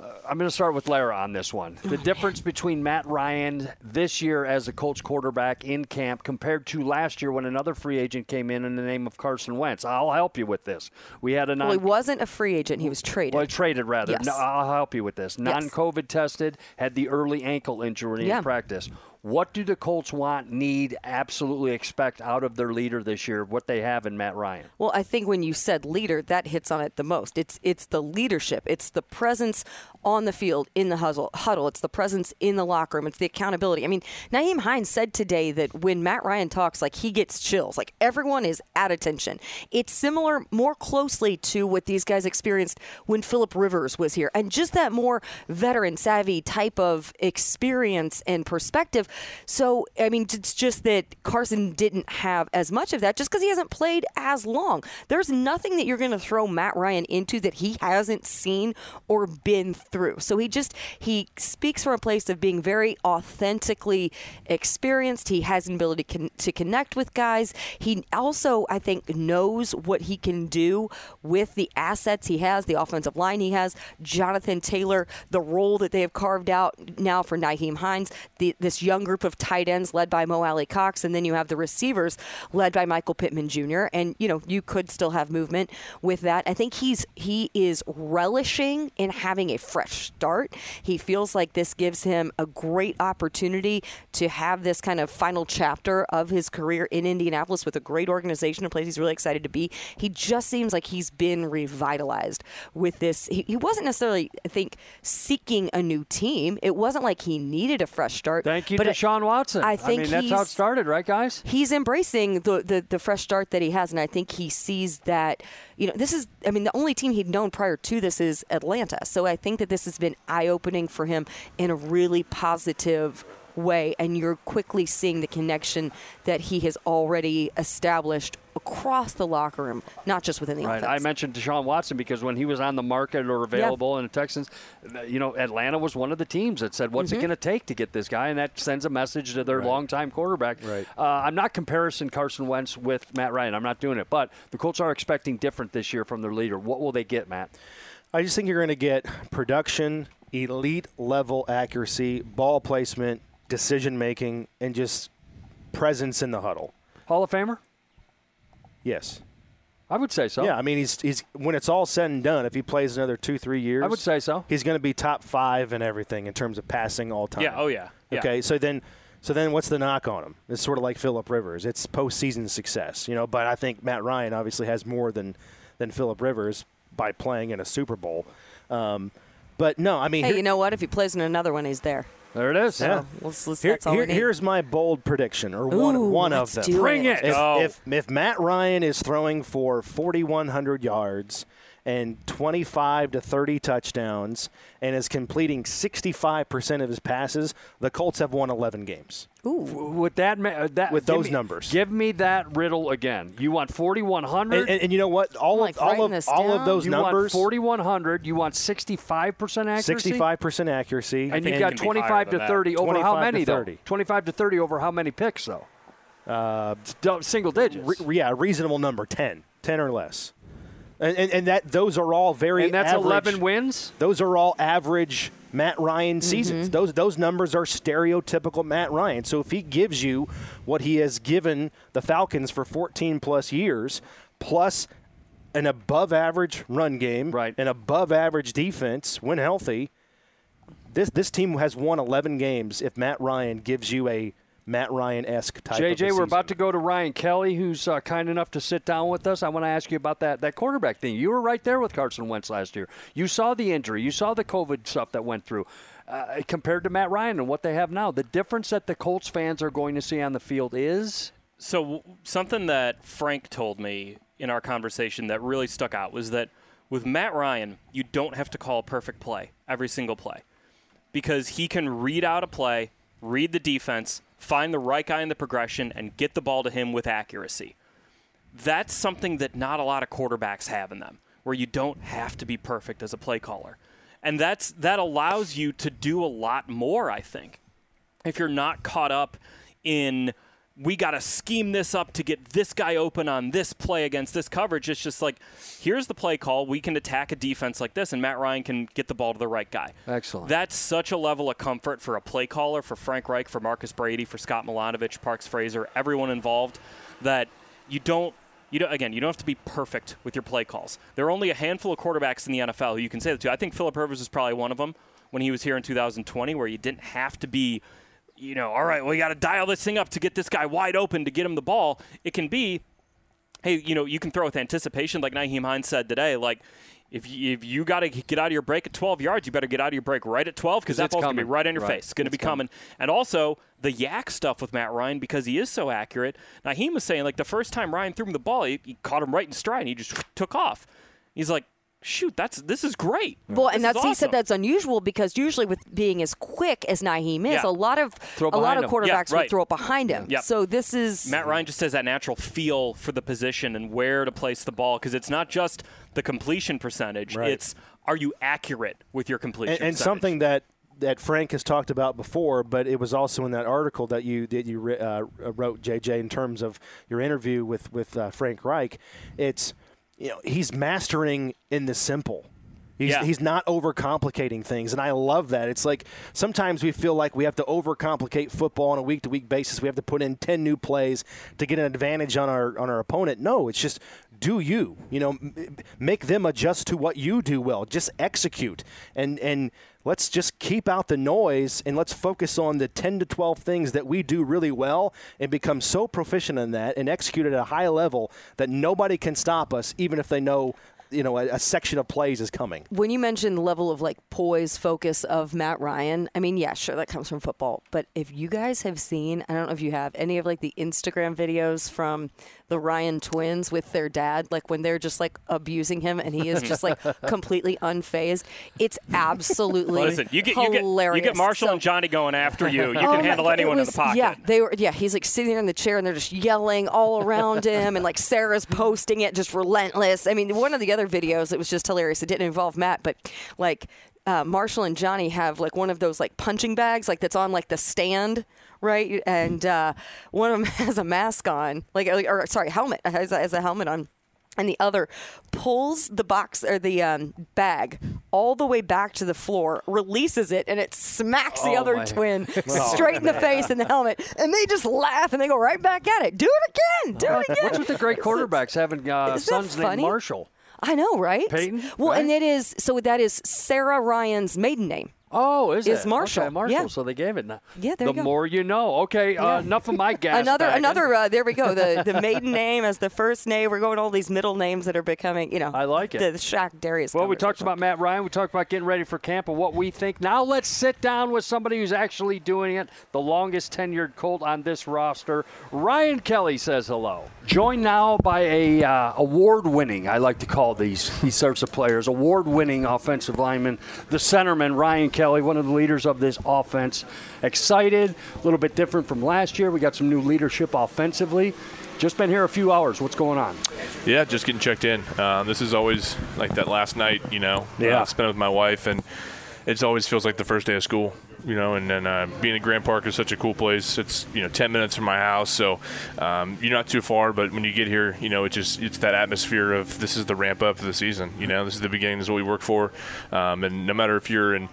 Uh, I'm going to start with Larra on this one. The difference between Matt Ryan this year as a Colts quarterback in camp compared to last year when another free agent came in in the name of Carson Wentz. I'll help you with this. We had a non well, he wasn't a free agent; he was traded. well, traded rather. Yes. No, I'll help you with this. Non-COVID tested, had the early ankle injury Yeah. in practice. What do the Colts want, need, absolutely expect out of their leader this year? What they have in Matt Ryan? Well, I think when you said leader, that hits on it the most. It's it's the leadership. It's the presence on the field in the huddle. Huddle. It's the presence in the locker room. It's the accountability. I mean, Nyheim Hines said today that when Matt Ryan talks, like he gets chills. Like everyone is at attention. It's similar, more closely to what these guys experienced when Philip Rivers was here, and just that more veteran savvy type of experience and perspective. So, I mean, it's just that Carson didn't have as much of that just because he hasn't played as long. There's nothing that you're going to throw Matt Ryan into that he hasn't seen or been through. So he just he speaks from a place of being very authentically experienced. He has an ability con- to connect with guys. He also, I think, knows what he can do with the assets he has, the offensive line he has. Jonathan Taylor, the role that they have carved out now for Nyheim Hines, the, this young group of tight ends led by Mo Alie-Cox, and then you have the receivers led by Michael Pittman Jr. And you know you could still have movement with that. I think he's he is relishing in having a fresh start. He feels like this gives him a great opportunity to have this kind of final chapter of his career in Indianapolis with a great organization, a place he's really excited to be. He just seems like he's been revitalized with this. He, he wasn't necessarily, I think, seeking a new team. It wasn't like he needed a fresh start. Thank you, but Sean Watson. I think mean, that's how it started, right, guys? he's embracing the, the the fresh start that he has, and I think he sees that. You know, this is. I mean, the only team he'd known prior to this is Atlanta. So I think that this has been eye opening for him in a really positive way, and you're quickly seeing the connection that he has already established across the locker room, not just within the Right. offense. I mentioned Deshaun Watson because when he was on the market or available in the Texans, you know, Atlanta was one of the teams that said, "What's Mm-hmm. it going to take to get this guy?" And that sends a message to their longtime quarterback. Right. Uh, I'm not comparison Carson Wentz with Matt Ryan. I'm not doing it. But the Colts are expecting different this year from their leader. What will they get, Matt? I just think you're going to get production, elite level accuracy, ball placement, decision making, and just presence in the huddle. Hall of Famer? Yes. I would say so. Yeah, I mean, he's he's when it's all said and done, if he plays another two three years, I would say so. he's going to be top five and everything in terms of passing all time. Yeah. Oh yeah. yeah. Okay, so then, so then, what's the knock on him? It's sort of like Philip Rivers. It's postseason success, you know. But I think Matt Ryan obviously has more than than Philip Rivers by playing in a Super Bowl. Um, but no, I mean, hey, here- you know what? If he plays in another one, he's there. There it is. yeah. So let's, let's, Here- that's all here- here's my bold prediction, or one Ooh, one of let's them. do Bring it. If, Go. if if Matt Ryan is throwing for 4,100 yards and 25 to 30 touchdowns and is completing 65 percent of his passes, the Colts have won 11 games. Ooh. With that, uh, that With those me- numbers. give me that riddle again. You want 4,100. And, and, and you know what? All like of all of this all of those you numbers, 4,100. You want 65% accuracy. 65 percent accuracy, And you've got can be higher 25 to than that. 30 over how many, though? 25 to 30 over how many picks, though? Uh, single digits. Re- yeah, reasonable number, 10, 10 or less. And, and, and that those are all very And that's average. 11 wins? Those are all average Matt Ryan mm-hmm. seasons. Those those numbers are stereotypical Matt Ryan. So if he gives you what he has given the Falcons for 14 plus years, plus an above average run game, Right. an above average defense when healthy, this this team has won 11 games if Matt Ryan gives you a Matt Ryan esque type. of a JJ, we're about to go to Ryan Kelly, who's uh, kind enough to sit down with us. I want to ask you about that that quarterback thing. You were right there with Carson Wentz last year. You saw the injury. You saw the COVID stuff that went through. Uh, compared to Matt Ryan and what they have now, the difference that the Colts fans are going to see on the field is So something that Frank told me in our conversation that really stuck out was that with Matt Ryan, you don't have to call a perfect play every single play because he can read out a play, read the defense, find the right guy in the progression, and get the ball to him with accuracy. That's something that not a lot of quarterbacks have in them, where you don't have to be perfect as a play caller. And that's that allows you to do a lot more, I think if you're not caught up in we got to scheme this up to get this guy open on this play against this coverage. It's just like, here's the play call. We can attack a defense like this, and Matt Ryan can get the ball to the right guy. Excellent. That's such a level of comfort for a play caller, for Frank Reich, for Marcus Brady, for Scott Milanovich, Parks Frazier, everyone involved, that you don't. You don't, again, you don't have to be perfect with your play calls. There are only a handful of quarterbacks in the NFL who you can say that to. I think Philip Rivers is probably one of them when he was here in 2020, where you didn't have to be you know, all right, well, you got to dial this thing up to get this guy wide open to get him the ball. It can be, hey, you know, you can throw with anticipation, like Nyheim Hines said today. Like, if you, if you got to get out of your break at 12 yards, you better get out of your break right at 12 because that ball's going to be right on your Right. face. It's going to be coming. coming. And also, the YAC stuff with Matt Ryan because he is so accurate. Naheem was saying, like, the first time Ryan threw him the ball, he, he caught him right in stride and he just took off. He's like, shoot, that's this is great. Well, This and is that's he said that's unusual because usually with being as quick as Nyheim is, Yeah. a lot of a lot of him. Yeah, quarterbacks would throw it behind him. Yep. So this is Matt Ryan just has that natural feel for the position and where to place the ball because it's not just the completion percentage. Right. It's are you accurate with your completion and, and percentage? something that that Frank has talked about before, but it was also in that article that you that you uh, wrote, JJ, in terms of your interview with with uh, Frank Reich. It's you know he's mastering in the simple. He's, Yeah. he's not overcomplicating things, and I love that. It's like sometimes we feel like we have to overcomplicate football on a week to week basis. We have to put in ten new plays to get an advantage on our on our opponent. No, it's just do you. You know, m- make them adjust to what you do well. Just execute, and and let's just keep out the noise and let's focus on the 10 to 12 things that we do really well and become so proficient in that and execute at a high level that nobody can stop us, even if they know. You know, a, a section of plays is coming. when you mentioned the level of like poise, focus of Matt Ryan, I mean, yeah, sure, that comes from football. But if you guys have seen, I don't know if you have any of like the Instagram videos from the Ryan twins with their dad, like when they're just like abusing him and he is just like completely unfazed. It's absolutely Listen, you get you get hilarious. you get Marshall So- and Johnny going after you. You Oh can my handle God, anyone it in the was- pocket. Yeah, they were. Yeah, he's like sitting there in the chair, and they're just yelling all around him, and like Sarah's posting it, just relentless. I mean, one of the other videos, it was just hilarious. It didn't involve Matt, but like uh, Marshall and Johnny have like one of those like punching bags, like that's on like the stand. Right, and uh, one of them has a mask on, like, or, or sorry, helmet has a, has a helmet on, and the other pulls the box or the um, bag all the way back to the floor, releases it, and it smacks the Oh, other my- twin straight in the face in the helmet, and they just laugh and they go right back at it. Do it again. Do it again. What's with the great quarterbacks having uh, sons named? Marshall? I know, right? Peyton, Well, and it is so that is Sarah Ryan's maiden name. Oh, is, Is it? Marshall. Okay, Marshall. Yeah. So they gave it. Now. Yeah, there the you go. The more you know. Okay, uh, enough of my gas. another bagging. another uh, there we go the the maiden name as the first name we're going all these middle names that are becoming you know I like it. the, the Shaq Darius Well, we talked about Matt Ryan. We talked about getting ready for camp and what we think. Now let's sit down with somebody who's actually doing it. The longest tenured Colt on this roster. Ryan Kelly says hello. Joined now by a uh, award-winning, I like to call these these sorts of players, award-winning offensive lineman, the centerman Ryan Kelly, one of the leaders of this offense. Excited, a little bit different from last year. We got some new leadership offensively. Just been here a few hours. What's going on? Yeah, just getting checked in. Um, this is always like that last night, you know. Yeah. Uh, spent with my wife, and it always feels like the first day of school. you know, and then uh, being in Grand Park is such a cool place. It's you know 10 minutes from my house, so um, you're not too far. But when you get here, you know, it just it's that atmosphere of this is the ramp up of the season. You know, this is the beginning. This is what we work for, um, and no matter if you're in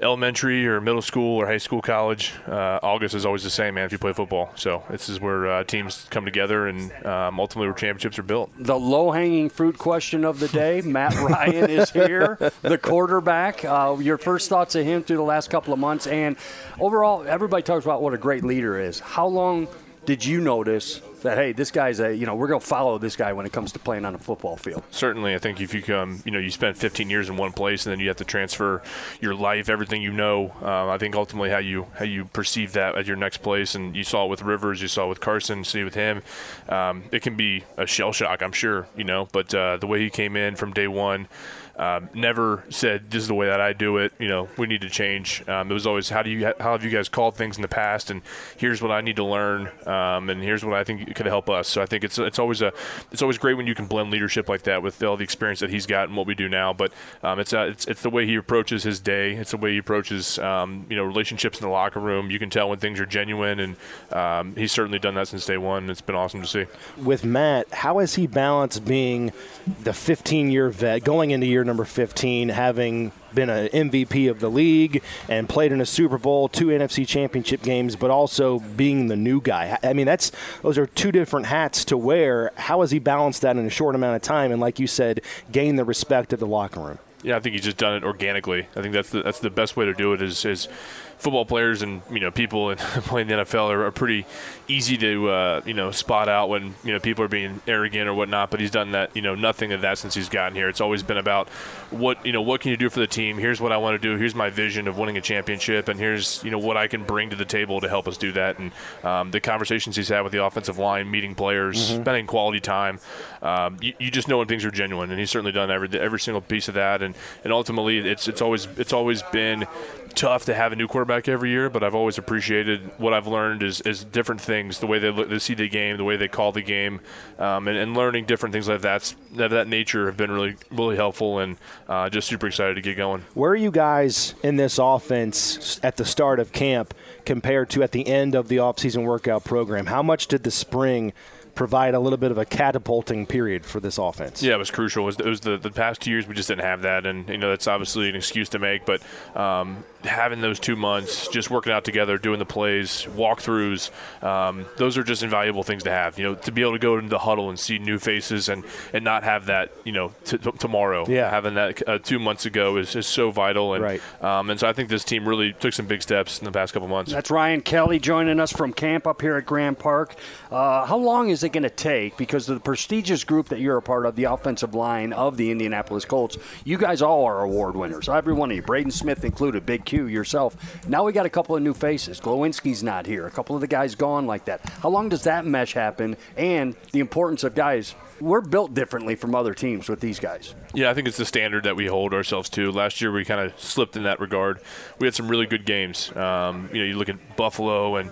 elementary or middle school or high school, college, uh, August is always the same, man, if you play football. So this is where uh, teams come together and um, ultimately where championships are built. The low hanging fruit question of the day Matt Ryan is here, the quarterback. Uh, your first thoughts of him through the last couple of months. And overall, everybody talks about what a great leader is. How long did you notice that hey, this guy's a you know we're going to follow this guy when it comes to playing on a football field. Certainly, I think if you come, you know, you spend 15 years in one place and then you have to transfer your life, everything you know. Uh, I think ultimately how you how you perceive that at your next place, and you saw it with Rivers, you saw it with Carson, see with him. Um, it can be a shell shock, I'm sure, you know, but uh, the way he came in from day one. Um, never said this is the way that I do it. You know, we need to change. Um, it was always how do you how have you guys called things in the past, and here's what I need to learn, um, and here's what I think could help us. So I think it's it's always a it's always great when you can blend leadership like that with all the experience that he's got and what we do now. But um, it's, uh, it's it's the way he approaches his day. It's the way he approaches um, you know relationships in the locker room. You can tell when things are genuine, and um, he's certainly done that since day one. It's been awesome to see. With Matt, how has he balanced being the 15 year vet going into year number 15, having been an MVP of the league and played in a Super Bowl, two NFC championship games, but also being the new guy. I mean, that's those are two different hats to wear. How has he balanced that in a short amount of time? And like you said, gain the respect of the locker room. Yeah, I think he's just done it organically. I think that's the that's the best way to do it. Is is football players and you know people in, playing the NFL are, are pretty easy to uh, you know spot out when you know people are being arrogant or whatnot. But he's done that you know nothing of that since he's gotten here. It's always been about what you know what can you do for the team. Here's what I want to do. Here's my vision of winning a championship, and here's you know what I can bring to the table to help us do that. And um, the conversations he's had with the offensive line, meeting players, mm-hmm. spending quality time, um, you, you, just know when things are genuine. And he's certainly done every every single piece of that. And and ultimately, it's it's always it's always been tough to have a new quarterback every year, but I've always appreciated what I've learned is, is different things, the way they, look, they see the game, the way they call the game, um, and, and, learning different things like that, of that nature have been really, really helpful and uh, just super excited to get going. Where are you guys in this offense at the start of camp compared to at the end of the offseason workout program? How much did the spring – provide a little bit of a catapulting period for this offense. Yeah, it was crucial. It was, it was the, the past two years we just didn't have that, and you know that's obviously an excuse to make. But um, having those two months, just working out together, doing the plays, walkthroughs, um, those are just invaluable things to have. You know, to be able to go into the huddle and see new faces and, and not have that, you know, t- t- tomorrow. Yeah. Having that uh, two months ago is, is so vital. And, right. Um, and so I think this team really took some big steps in the past couple months. That's Ryan Kelly joining us from camp up here at Grand Park. Uh, how long is it going to take? Because of the prestigious group that you're a part of, the offensive line of the Indianapolis Colts, you guys all are award winners. Every one of you, Braden Smith included, Big Q, yourself. Now we got a couple of new faces. Glowinski's not here. A couple of the guys gone like that. How long does that mesh happen? And the importance of guys we're built differently from other teams with these guys. Yeah, I think it's the standard that we hold ourselves to. Last year we kind of slipped in that regard. We had some really good games. Um, you know, you look at Buffalo and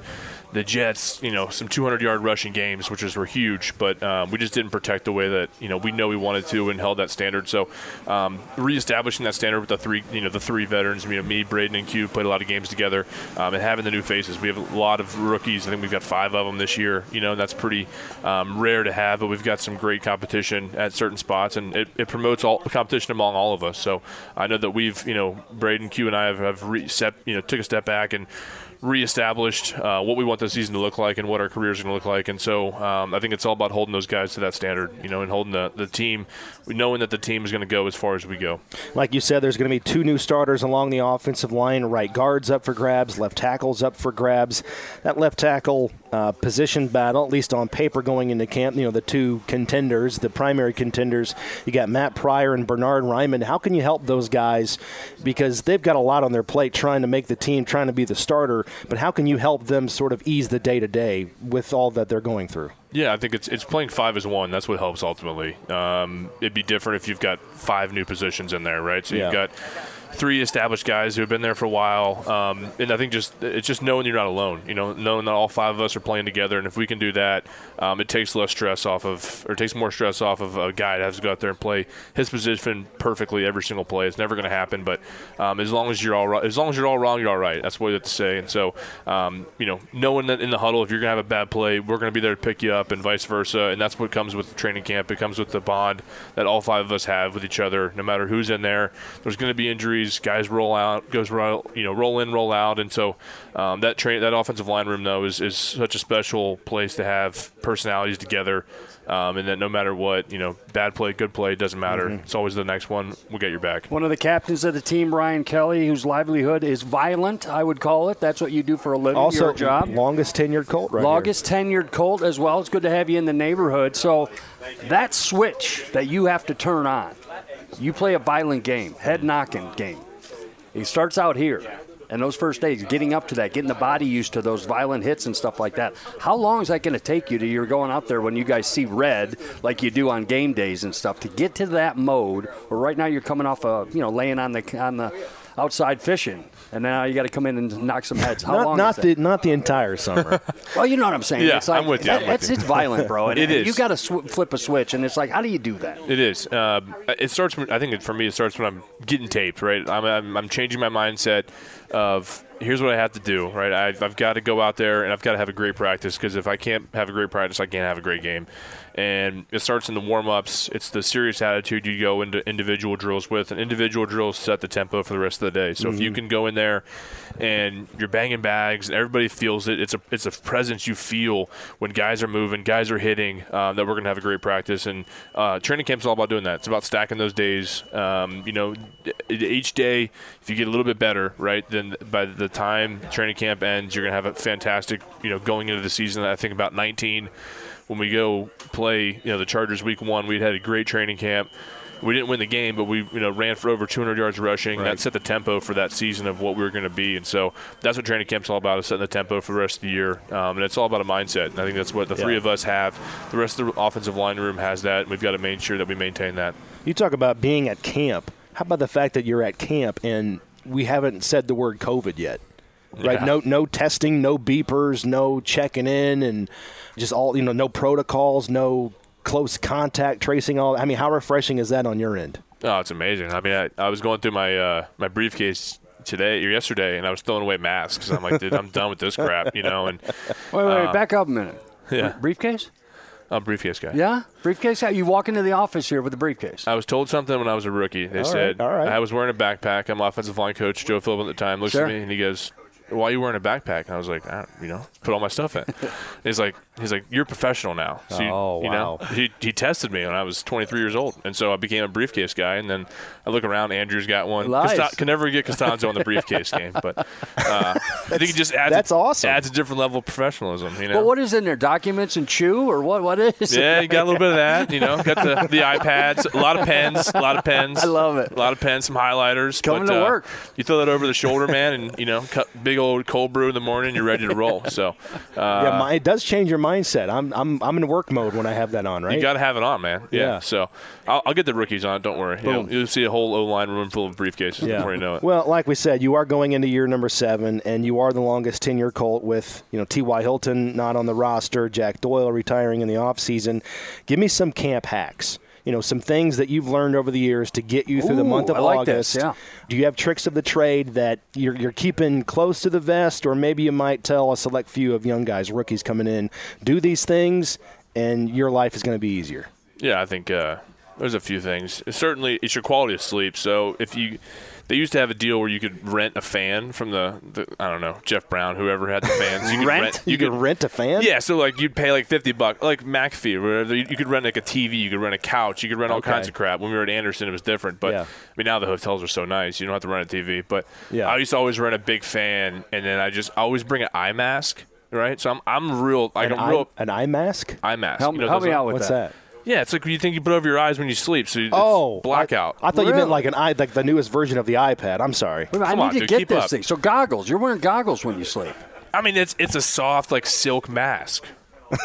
the Jets, you know, some 200-yard rushing games, which is were huge, but um, we just didn't protect the way that you know we know we wanted to and held that standard. So, um, reestablishing that standard with the three, you know, the three veterans, you know, me, Braden, and Q played a lot of games together, um, and having the new faces. We have a lot of rookies. I think we've got five of them this year. You know, and that's pretty um, rare to have, but we've got some great competition at certain spots, and it, it promotes all competition among all of us. So, I know that we've, you know, Braden, Q, and I have, have re- set, you know, took a step back and reestablished uh, what we want the season to look like and what our careers are going to look like. And so um, I think it's all about holding those guys to that standard, you know, and holding the, the team, knowing that the team is going to go as far as we go. Like you said, there's going to be two new starters along the offensive line. Right guards up for grabs, left tackles up for grabs. That left tackle uh, position battle, at least on paper going into camp, you know, the two contenders, the primary contenders, you got Matt Pryor and Bernhard Raimann. How can you help those guys? Because they've got a lot on their plate trying to make the team, trying to be the starter but how can you help them sort of ease the day to day with all that they're going through? Yeah, I think it's it's playing five as one. That's what helps ultimately. Um, it'd be different if you've got five new positions in there, right? So yeah. you've got three established guys who have been there for a while, um, and I think just it's just knowing you're not alone. You know, knowing that all five of us are playing together, and if we can do that, um, it takes less stress off of, or takes more stress off of a guy that has to go out there and play his position perfectly every single play. It's never going to happen, but um, as long as you're all right, as long as you're all wrong, you're all right. That's what you have to say. And so, um, you know, knowing that in the huddle, if you're going to have a bad play, we're going to be there to pick you up, and vice versa. And that's what comes with training camp. It comes with the bond that all five of us have with each other. No matter who's in there, there's going to be injuries. Guys roll out, goes roll, you know, roll in, roll out, and so um, that train, that offensive line room though is, is such a special place to have personalities together. Um, and that no matter what, you know, bad play, good play, doesn't matter. Mm-hmm. It's always the next one. We'll get your back. One of the captains of the team, Ryan Kelly, whose livelihood is violent, I would call it. That's what you do for a living, Also, your job. longest tenured Colt right Longest tenured Colt as well. It's good to have you in the neighborhood. So that switch that you have to turn on, you play a violent game, head knocking game. It starts out here. And those first days, getting up to that, getting the body used to those violent hits and stuff like that. How long is that going to take you to you're going out there when you guys see red like you do on game days and stuff to get to that mode? Or right now you're coming off a you know laying on the on the outside fishing, and now you got to come in and knock some heads. How Not, long? not is that? the not the entire summer. Well, you know what I'm saying. Yeah, it's like, I'm with you, I'm with it's, you. it's violent, bro. And It is. You got to sw- flip a switch, and it's like, how do you do that? It is. Um, it starts. when- I think it, for me, it starts when I'm getting taped. Right. I'm, I'm, I'm changing my mindset of here's what I have to do. Right. I've, I've got to go out there and I've got to have a great practice because if I can't have a great practice, I can't have a great game. And it starts in the warm ups. It's the serious attitude you go into individual drills with, and individual drills set the tempo for the rest of the day. So if you can go in there and you're banging bags and everybody feels it, it's a it's a presence you feel when guys are moving, guys are hitting. Uh, that we're gonna have a great practice. And uh, training camp's all about doing that. It's about stacking those days. Um, you know, each day, if you get a little bit better, right, then by the time training camp ends, you're gonna have a fantastic. You know, going into the season, I think about 19 when we go play, you know, the Chargers week one, we'd had a great training camp. We didn't win the game, but we you know ran for over 200 yards rushing. That set the tempo for that season of what we were going to be, and so that's what training camp's all about: is setting the tempo for the rest of the year. Um, and it's all about a mindset. And I think that's what the three of us have. The rest of the offensive line room has that, and we've got to make sure that we maintain that. you talk about being at camp. How about the fact that you're at camp and we haven't said the word COVID yet? Right? Yeah. No, no testing, no beepers, no checking in, and just all you know, no protocols, no close contact tracing. All. I mean, how refreshing is that on your end? Oh, it's amazing. I mean, I, I was going through my uh, my briefcase today or yesterday, and I was throwing away masks. I'm like, dude, I'm done with this crap, you know. And Wait, wait, Uh, wait, back up a minute. yeah, Briefcase? I'm a briefcase guy. Yeah, briefcase. You walk into the office here with a briefcase. I was told something when I was a rookie. They All said right, all right. I was wearing a backpack. I'm offensive line coach Joe Philbin at the time. Looks Sure. at me and he goes, "Why are you wearing a backpack?" And I was like, I "You know, put all my stuff in." he's like, "He's like, you're a professional now." So you- Oh, you know, wow. he he tested me when I was 23 years old, and so I became a briefcase guy. And then I look around, Andrew's got one. Costa- can never get Castonzo on the briefcase game, but uh, I think it just adds that's a, awesome. adds a different level of professionalism. You know. Well, what is in there? Documents and chew, or what? What is? Yeah, it? you got a little bit of that. You know, got the, the iPads, a lot of pens, a lot of pens. I love it. A lot of pens, some highlighters. Coming but, to uh, work. You throw that over the shoulder, man, and you know, cut big old cold brew in the morning. You're ready to roll. So, uh, yeah, my, it does change your mindset. I'm, I'm, I'm in work mode when I have that on, right? you got to have it on, man. Yeah. Yeah. So, I'll, I'll get the rookies on. Don't worry. You'll, you'll see a whole O line room full of briefcases before you know it. Well, like we said, you are going into year number seven, and you are the longest tenure Colt with you know T.Y. Hilton not on the roster, Jack Doyle retiring in the offseason. Give me some camp hacks. You know, some things that you've learned over the years to get you through the month of I like August. this, yeah. Do you have tricks of the trade that you're, you're keeping close to the vest, or maybe you might tell a select few of young guys, rookies coming in, do these things, and your life is going to be easier? Yeah, I think uh, there's a few things. Certainly, it's your quality of sleep. So if you, they used to have a deal where you could rent a fan from the, the I don't know, Jeff Brown, whoever had the fans. You could Rent? You, could rent a fan. Yeah, so like you'd pay like fifty bucks, like McAfee, or whatever. You you could rent like a TV, you could rent a couch, you could rent all Okay. kinds of crap. When we were at Anderson, it was different. But Yeah. I mean, now the hotels are so nice, you don't have to rent a TV. But Yeah. I used to always rent a big fan, and then I just always bring an eye mask, right? So I'm I'm real, like An, I'm eye, real an eye mask. eye mask. Help, you know, help me are- out with What's that. that? Yeah, it's like you think you put over your eyes when you sleep, so it's Oh, blackout. I, I thought you meant like an i like the newest version of the iPad. I'm sorry. Wait a I Come need on, to dude, get keep this up. thing. So goggles. You're wearing goggles when you sleep. I mean, it's it's a soft like silk mask.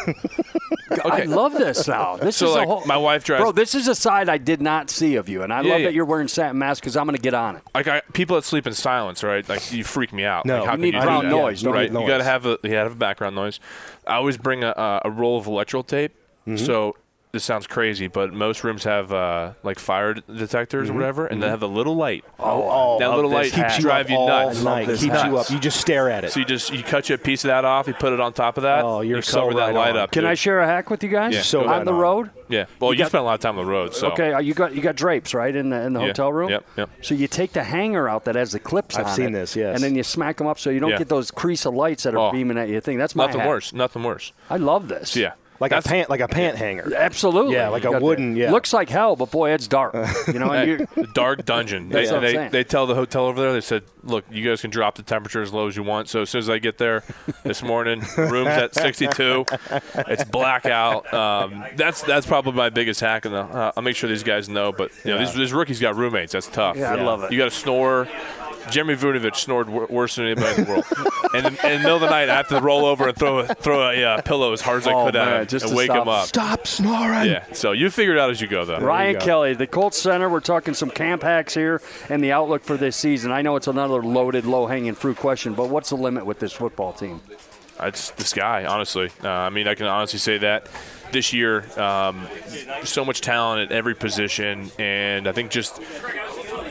I love this now. This So, is like, a whole, my wife drives- Bro, this is a side I did not see of you, and I Yeah, love yeah. that you're wearing satin mask because I'm going to get on it. Like I, people that sleep in silence, right? Like you freak me out. No, like, how you need you brown noise, don't right? need You got to noise. have a you gotta have a background noise. I always bring a, a, a roll of electrical tape. Mm-hmm. So this sounds crazy, but most rooms have uh, like fire detectors or whatever, and they have the little light. Oh, that little light keeps you drive up you nuts. night. this Keeps you up. You just stare at it. So you just you cut you a piece of that off, you put it on top of that. Oh, you're you so cover that right light on. up. Can dude. I share a hack with you guys? Yeah, So on the on. road. Yeah. Well, you, got- spent a lot of time on the road, so Okay, uh, you got you got drapes right in the in the Yeah. hotel room. Yep, yep. So you take the hanger out that has the clips I've on seen it, this, yes. and then you smack them up so you don't Yeah. get those crease of lights that are Oh. beaming at you. Thing that's my nothing worse. Nothing worse. I love this. Yeah. Like That's- a pant, like a pant hanger. Absolutely. Yeah, like You a wooden- that. yeah. Looks like hell, but boy, it's dark. You know, you're, dark dungeon. They, That's what I'm they, they tell the hotel over there, they said, look, you guys can drop the temperature as low as you want. So as soon as I get there this morning, room's at 62. It's blackout. Um, that's that's probably my biggest hack. In the, uh, I'll make sure these guys know. But you know, these, these rookies got roommates. That's tough. Yeah, I love it. You got to snore. Jeremy Vujnovich snored wor- worse than anybody in the world. and in, in the middle of the night, I have to roll over and throw a, throw a uh, pillow as hard as I Oh, could at him just and to wake stop- him up. Stop snoring. Yeah. So you figure it out as you go, though. Ryan go. Kelly, the Colts center. We're talking some camp hacks here and the outlook for this season. I know it's another loaded, low-hanging fruit question, but what's the limit with this football team? It's the sky, honestly. Uh, I mean, I can honestly say that this year, um, so much talent at every position, and I think just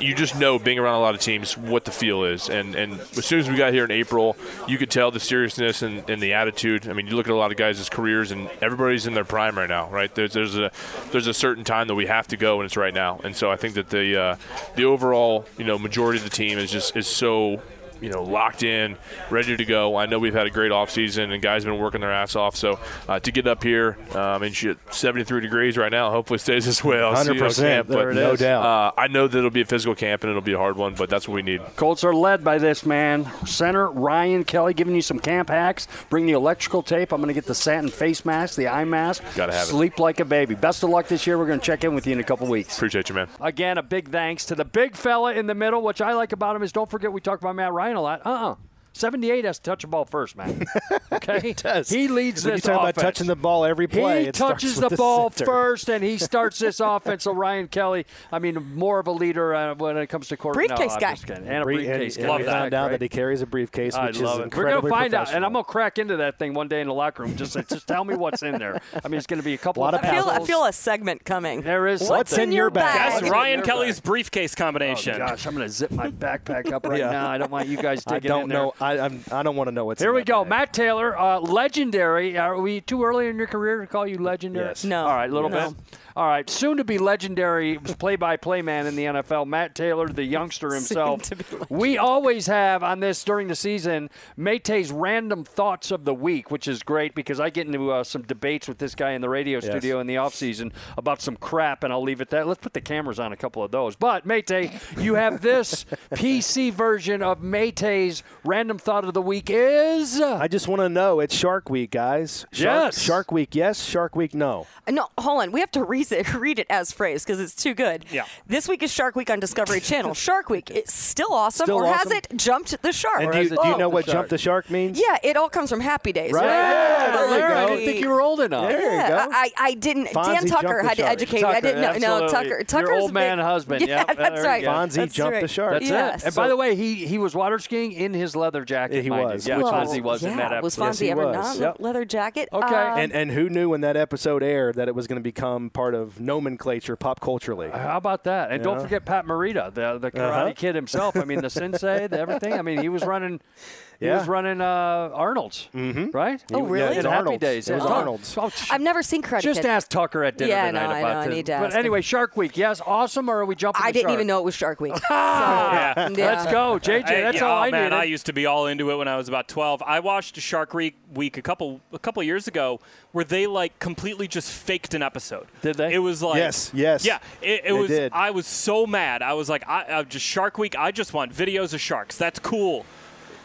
you just know being around a lot of teams what the feel is. And and as soon as we got here in April, you could tell the seriousness and, and the attitude. I mean, you look at a lot of guys' careers, and everybody's in their prime right now, right? There's there's a there's a certain time that we have to go, and it's right now. And so I think that the uh, the overall you know majority of the team is just is so you know, locked in, ready to go. I know we've had a great offseason and guys have been working their ass off. So uh, to get up here, um, and shit, 73 degrees right now. Hopefully it stays this way. I'll see you on 100%, camp, there but, it No is. doubt. Uh, I know that it'll be a physical camp and it'll be a hard one, but that's what we need. Colts are led by this man, center Ryan Kelly, giving you some camp hacks. Bring the electrical tape. I'm going to get the satin face mask, the eye mask. Gotta have it. Sleep like a baby. Best of luck this year. We're going to check in with you in a couple weeks. Appreciate you, man. Again, a big thanks to the big fella in the middle. Which I like about him is don't forget we talked about Matt Ryan a lot. Uh uh 78 has to touch the ball first, man. Okay? he does. He leads When you this talk about touching the ball every play, He it touches with the ball center. first, and he starts this offense. So Ryan Kelly, I mean, more of a leader uh, when it comes to court. Briefcase no, guy. And a briefcase and, guy. and we found out right? that he carries a briefcase, I which love is it. We're gonna find out, and. I'm gonna crack into that thing one day in the locker room. Just, just tell me what's in there. I mean, it's gonna be a couple Lot of of I feel, I feel a segment coming. There is What's something. in your bag? That's Ryan Kelly's bag. briefcase Oh, combination. gosh, I'm gonna zip my backpack up right now. I don't want you guys digging in there. I don't know. I, I'm, I don't want to know what's. Here in we that go. bag. Matt Taylor, uh, legendary. Are we too early in your career to call you legendary? Yes. No. All right, a little No. bit. All right, soon to be legendary play-by-play man in the NFL, Matt Taylor, the youngster himself. we always have on this during the season Mate's random thoughts of the week, which is great because I get into uh, some debates with this guy in the radio studio in the offseason about some crap, and I'll leave it that. Let's put the cameras on a couple of those. But Mate, you have this PC version of Mate's random thought of the week is. I just want to know. It's Shark Week, guys. Shark, Yes. Shark Week, yes. Shark Week, no. No, hold on. We have to read it, read it as phrase because it's too good. Yeah. This week is Shark Week on Discovery Channel. Shark Week, it's still awesome, Still or has it jumped the shark? And do you, it do you know what shark? jump the shark means? yeah, it all comes from Happy Days, Right. right? Yeah, There you there. I go. didn't think you were old enough. There you Yeah, go. I, I didn't. Fonzie Dan Tucker had to educate Tucker, me. I didn't know. No, absolutely. Tucker. Your Tucker's old man big- husband. Yeah, Yep, that's right. Fonzie That's jumped right. the shark. That's Yes. it. And by the way, he he was water skiing in his leather jacket. He was, Yeah, which Fonzie was in that episode. Yes, Fonzie he ever was. not a leather jacket? Okay. Um, And and who knew when that episode aired that it was going to become part of nomenclature pop culturally? How about that? And don't forget Pat Morita, the the Karate Uh-huh. Kid himself. I mean, the sensei, the everything. I mean, he was running. He Yeah. was running uh, Arnold's, mm-hmm. right? Oh, really? Yeah, In it's Happy Arnold's. Days. It was yeah. Arnold's. Oh, sh- I've never seen Karate just Kid. ask Tucker at dinner Yeah, I tonight know, I about know, I this. need to But ask him. anyway, Shark Week, yes, awesome. Or are we jumping? I the didn't shark? even know it was Shark Week. Yeah. So, yeah. Let's go, JJ. Hey, That's yeah, all oh, I man, needed. I used to be all into it when I was about 12. I watched Shark Week week a couple a couple years ago where they like completely just faked an episode. Did they? It was like Yes, yes. Yeah, it, it was. did. I was so mad. I was like, I, I just Shark Week. I just want videos of sharks. That's cool.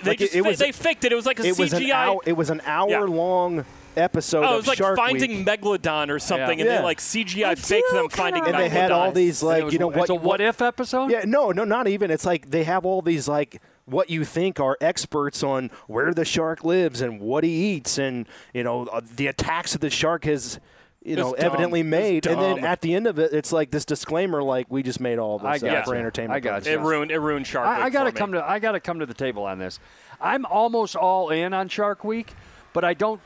They Like, it- just it fa- was- they faked it. It was like a it CGI. was an hour. It was an hour long episode oh, it of was like Shark finding Week. Megalodon or something, and Yeah. they like CGI I faked them kinda finding and they had all these like was- you know it's what a what if episode? Yeah, no, no, not even. It's like they have all these like what you think are experts on where the shark lives and what he eats, and you know uh, the attacks that the shark has. You know, It's evidently It's made, and then at the end of it, it's like this disclaimer, like we just made all this I uh, got for entertainment. I got purposes. It ruined it ruined Shark I, I got to come to I got to come to the table on this. I'm almost all in on Shark Week, but I don't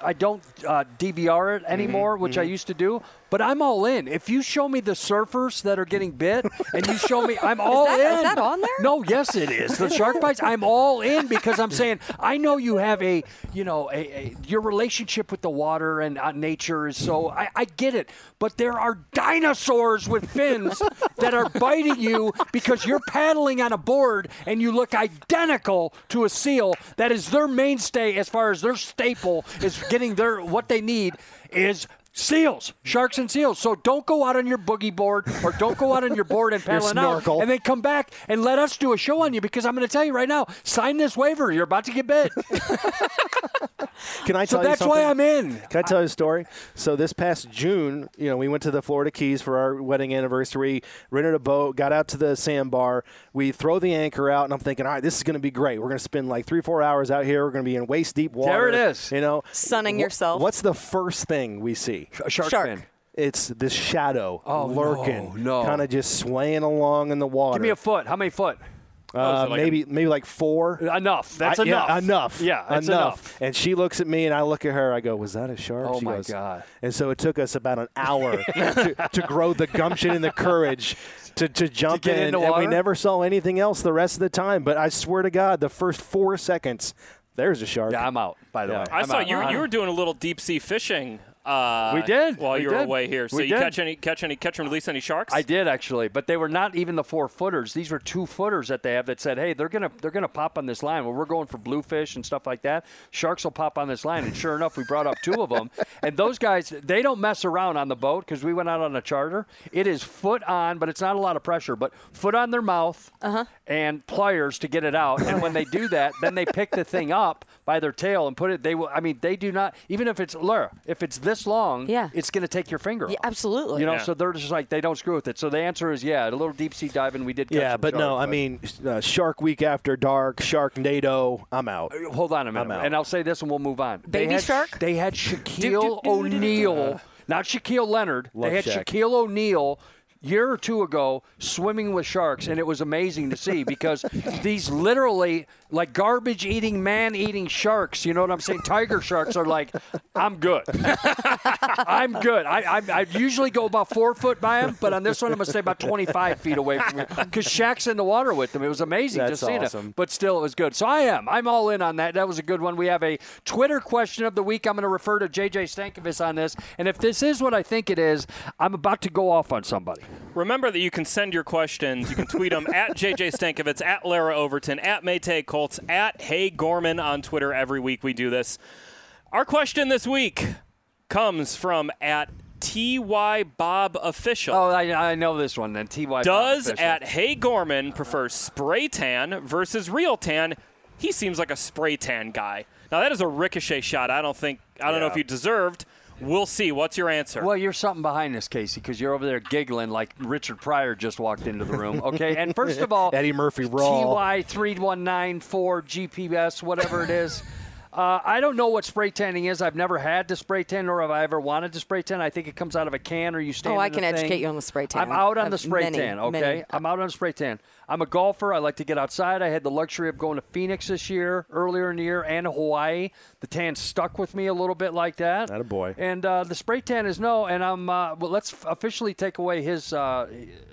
I don't uh, DVR it anymore, which I used to do. But I'm all in. If you show me the surfers that are getting bit, and you show me, I'm all that- in. is that on there? No, yes, it is. The shark bites. I'm all in because I'm saying I know you have a, you know, a, a your relationship with the water and uh, nature is so. I, I get it, but there are dinosaurs with fins that are biting you because you're paddling on a board and you look identical to a seal. That is their mainstay as far as their staple is getting their what they need is Seals, sharks and seals. So don't go out on your boogie board or don't go out on your board and paddling out and then come back and let us do a show on you because I'm going to tell you right now, sign this waiver. You're about to get bit. Can I So tell you that's why? I'm in. Can I tell you a story? So this past June, you know, we went to the Florida Keys for our wedding anniversary, rented a boat, got out to the sandbar. We throw the anchor out, and I'm thinking, all right, this is going to be great. We're going to spend like three, four hours out here. We're going to be in waist deep water. There it is. You know, Sunning Wh- yourself. What's the first thing we see? A shark, Shark. fin. It's this shadow Oh, lurking, no, no. kind of just swaying along in the water. Give me a foot. How many foot? Uh, so like a- maybe maybe like four. Enough. That's I- enough. Yeah, enough. Yeah, that's enough. And she looks at me, and I look at her. I go, "Was that a shark?" Oh, she my goes, God. And so it took us about an hour to, to grow the gumption and the courage to, to jump get in, into and we never saw anything else the rest of the time. But I swear to God, the first four seconds, there's a shark. Yeah, I'm out, by the Yeah. way. I I'm saw out. you. You were doing a little deep sea fishing. Uh, We did. while We you were did. away here. So We you did. catch any catch any catch and release any sharks? I did actually, but they were not even the four footers. These were two footers that they have that said, "Hey, they're gonna they're gonna pop on this line." Well, we're going for bluefish and stuff like that. Sharks will pop on this line, and sure enough, we brought up two of them. And those guys, they don't mess around on the boat because we went out on a charter. It is foot on, but it's not a lot of pressure. But foot on their mouth and pliers to get it out. And when they do that, then they pick the thing up by their tail and put it. They will. I mean, they do not even if it's Laura, if it's this long, Yeah. it's going to take your finger Yeah, absolutely. You know, Yeah. so they're just like they don't screw with it. So the answer is yeah. A little deep sea diving we did. Catch Yeah, some but no, sharks, I mean, uh, Shark Week after dark, Shark NATO. I'm out. hold on a minute, I'm out. and I'll say this, and we'll move on. They Baby had- shark? They had Shaquille O'Neal, not Shaquille Leonard. Love they had Shaq. Shaquille O'Neal. Year or two ago, swimming with sharks, and it was amazing to see because these literally like garbage eating, man eating sharks. You know what I'm saying? Tiger sharks are like, I'm good. I'm good. I, I, I usually go about four foot by him, but on this one, I'm going to stay about 25 feet away from him because Shaq's in the water with them. It was amazing That's just seeing awesome. it. But still, it was good. So I am. I'm all in on that. That was a good one. We have a Twitter question of the week. I'm going to refer to JJ Stankevitz on this. And if this is what I think it is, I'm about to go off on somebody. Remember that you can send your questions. You can tweet them at JJ Stankevitz, at Larra Overton, at Maytag Colts, at Hey Gorman on Twitter. Every week we do this. Our question this week comes from at TY Bob Official. Oh, I, I know this one then. TY. Does at Hey Gorman prefer spray tan versus real tan? He seems like a spray tan guy. Now that is a ricochet shot. I don't think I don't know if you deserved. We'll see. What's your answer? Well, you're something behind this, Casey, because you're over there giggling like Richard Pryor just walked into the room. Okay, and first of all, Eddie Murphy Raw. TY three one nine four GPS, whatever it is. Uh, I don't know what spray tanning is. I've never had to spray tan, nor have I ever wanted to spray tan. I think it comes out of a can, or you stand. In it. Oh, I in can the educate thing. you on the spray tan. I'm out on the spray many, tan. Okay, many. I'm out on the spray tan. I'm a golfer. I like to get outside. I had the luxury of going to Phoenix this year, earlier in the year, and Hawaii. The tan stuck with me a little bit like that. Attaboy. And uh, the spray tan is no. And I'm. Uh, well, let's officially take away his uh,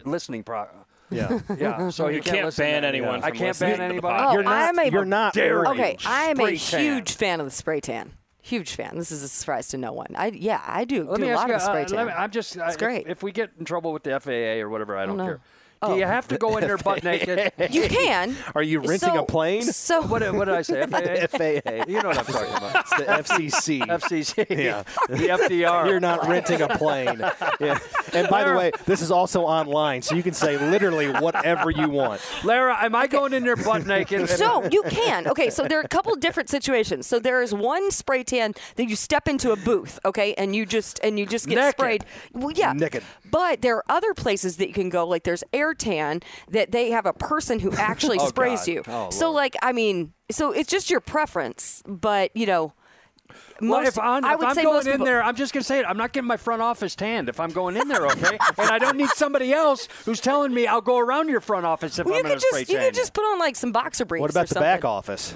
listening pro. Yeah. Yeah, so he You can't, can't ban that. anyone I can't ban anybody. Oh, You're not. I'm a- you're not. Daring. Okay, I am a Spray tan. huge fan of the spray tan. Huge fan. This is a surprise to no one. I yeah, I do, Let do me a ask lot you. of spray uh, tan. let me- I'm just. Uh, It's if- great. If, we get in trouble with the FAA or whatever, I don't no. care. Oh. Do you oh. have to go in there butt naked? you can. Are you renting So- a plane? So What, did- what did I say? FAA. FAA. You know what I'm talking about. It's the FCC. FCC. Yeah. The FDR. You're not renting a plane. Yeah. And by the way, this is also online, so you can say literally whatever you want. Larra, am I going in there butt naked? So you can. Okay, so there are a couple different situations. So there is one spray tan that you step into a booth, okay, and you just and you just get Naked. sprayed. Well, yeah. Naked. But there are other places that you can go. Like there's air tan that they have a person who actually Oh, sprays God. you. Oh, so Lord. like I mean, so it's just your preference, but you know. Well, most, if I'm, I if I'm say going most in people, there, I'm just going to say it. I'm not getting my front office tanned if I'm going in there, okay? and I don't need somebody else who's telling me I'll go around your front office if Well, I'm you going could to spray just you could just put on like some boxer briefs. What or about the something. back office?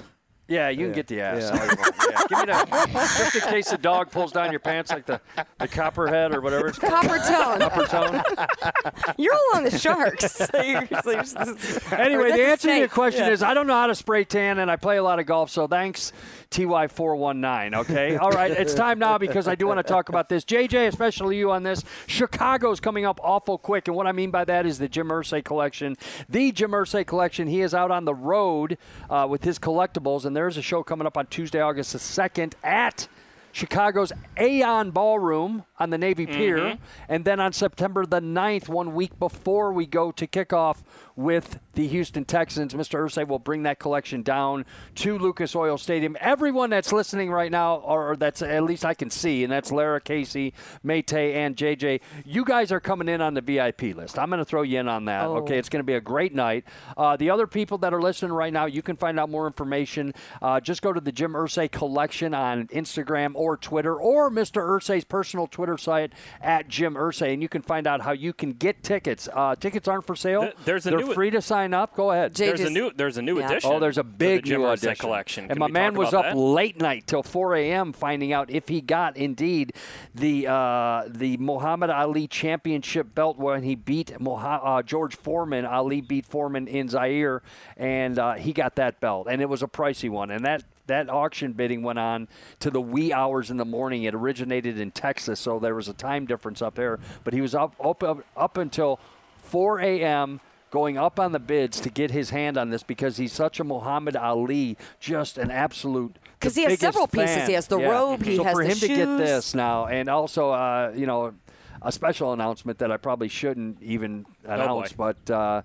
Yeah, you can get the ass. Yeah. all you want. Yeah, Give me that. Just in case the dog pulls down your pants like the, the copperhead or whatever it's called. Copper tone. Copper tone. You're all on the sharks. So you're- so you're- Anyway, That's the a answer to your snake. question Yeah. is I don't know how to spray tan, and I play a lot of golf, so thanks, TY419. Okay? All right, it's time now because I do want to talk about this. JJ, especially you on this. Chicago's coming up awful quick, and what I mean by that is the Jim Irsay collection. The Jim Irsay collection, he is out on the road uh, with his collectibles, and there's a show coming up on Tuesday, August the 2nd at. Chicago's Aon Ballroom on the Navy Pier. Mm-hmm. And then on September the 9th, one week before we go to kickoff with the Houston Texans, Mr. Irsay will bring that collection down to Lucas Oil Stadium. Everyone that's listening right now, or that's at least I can see, and that's Larra, Casey, Mayte, and JJ, you guys are coming in on the VIP list. I'm going to throw you in on that. Oh. Okay, it's going to be a great night. Uh, the other people that are listening right now, you can find out more information. Uh, just go to the Jim Irsay collection on Instagram or Twitter, or Mr. Irsay's personal Twitter site at Jim Irsay, and you can find out how you can get tickets. Uh, tickets aren't for sale. Th- there's a They're new- free to sign up. Go ahead. Jay There's a new there's a new Yeah. edition. Oh, there's a to the big Jim new edition. collection. And Can my we man talk was up that? late night till 4 a.m. finding out if he got indeed the uh, the Muhammad Ali championship belt when he beat Moha- uh, George Foreman. Ali beat Foreman in Zaire, and uh, he got that belt, and it was a pricey one. And that that auction bidding went on to the wee hours in the morning. It originated in Texas, so there was a time difference up there. But he was up up up, up until 4 a.m. Going up on the bids to get his hand on this because he's such a Muhammad Ali, just an absolute. Because he has biggest several pieces. fan. He has the Yeah. robe, he so has for the him to get this now, and also, uh, you know, a special announcement that I probably shouldn't even announce, but uh,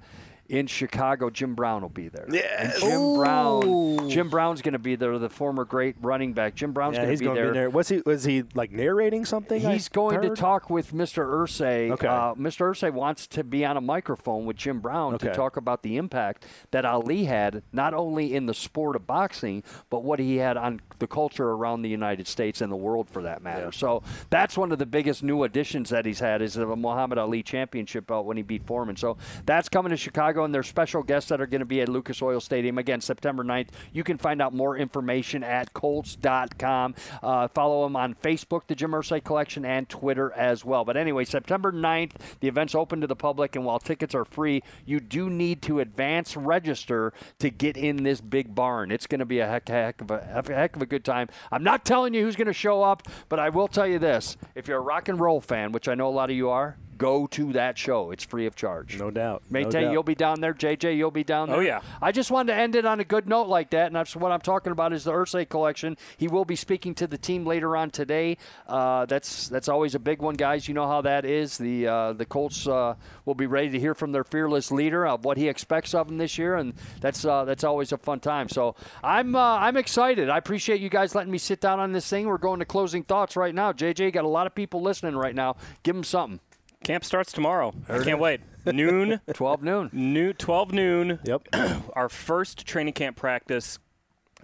in Chicago, Jim Brown will be there. Yeah, Jim Brown. Jim Brown's going to be there. The former great running back. Jim Brown's Yeah, going to be there. Was he? Was he like narrating something? I He's going to talk with Mr. Irsay. Okay. Uh, Mr. Irsay wants to be on a microphone with Jim Brown to talk about the impact that Ali had, not only in the sport of boxing, but what he had on the culture around the United States and the world for that matter. So that's one of the biggest new additions that he's had is the Muhammad Ali championship belt when he beat Foreman. So that's coming to Chicago, and there's special guests that are going to be at Lucas Oil Stadium again September 9th. You can find out more information at Colts.com. Uh, follow them on Facebook, the Jim Irsay Collection, and Twitter as well. But anyway, September 9th, the event's open to the public, and while tickets are free, you do need to advance register to get in this big barn. It's going to be a heck, heck, of a, heck of a good time. I'm not telling you who's going to show up, but I will tell you this. If you're a rock and roll fan, which I know a lot of you are, go to that show. It's free of charge. No doubt. Mate, no you'll be down there. JJ, you'll be down there. Oh, yeah. I just wanted to end it on a good note like that, and that's what I'm talking about is the Irsay collection. He will be speaking to the team later on today. Uh, that's that's always a big one, guys. You know how that is. The uh, the Colts uh, will be ready to hear from their fearless leader of what he expects of them this year, and that's uh, that's always a fun time. So I'm uh, I'm excited. I appreciate you guys letting me sit down on this thing. We're going to closing thoughts right now. JJ got a lot of people listening right now. Give them something. Camp starts tomorrow. I can't wait. Noon, 12 noon. new 12 noon. Yep. Our first training camp practice.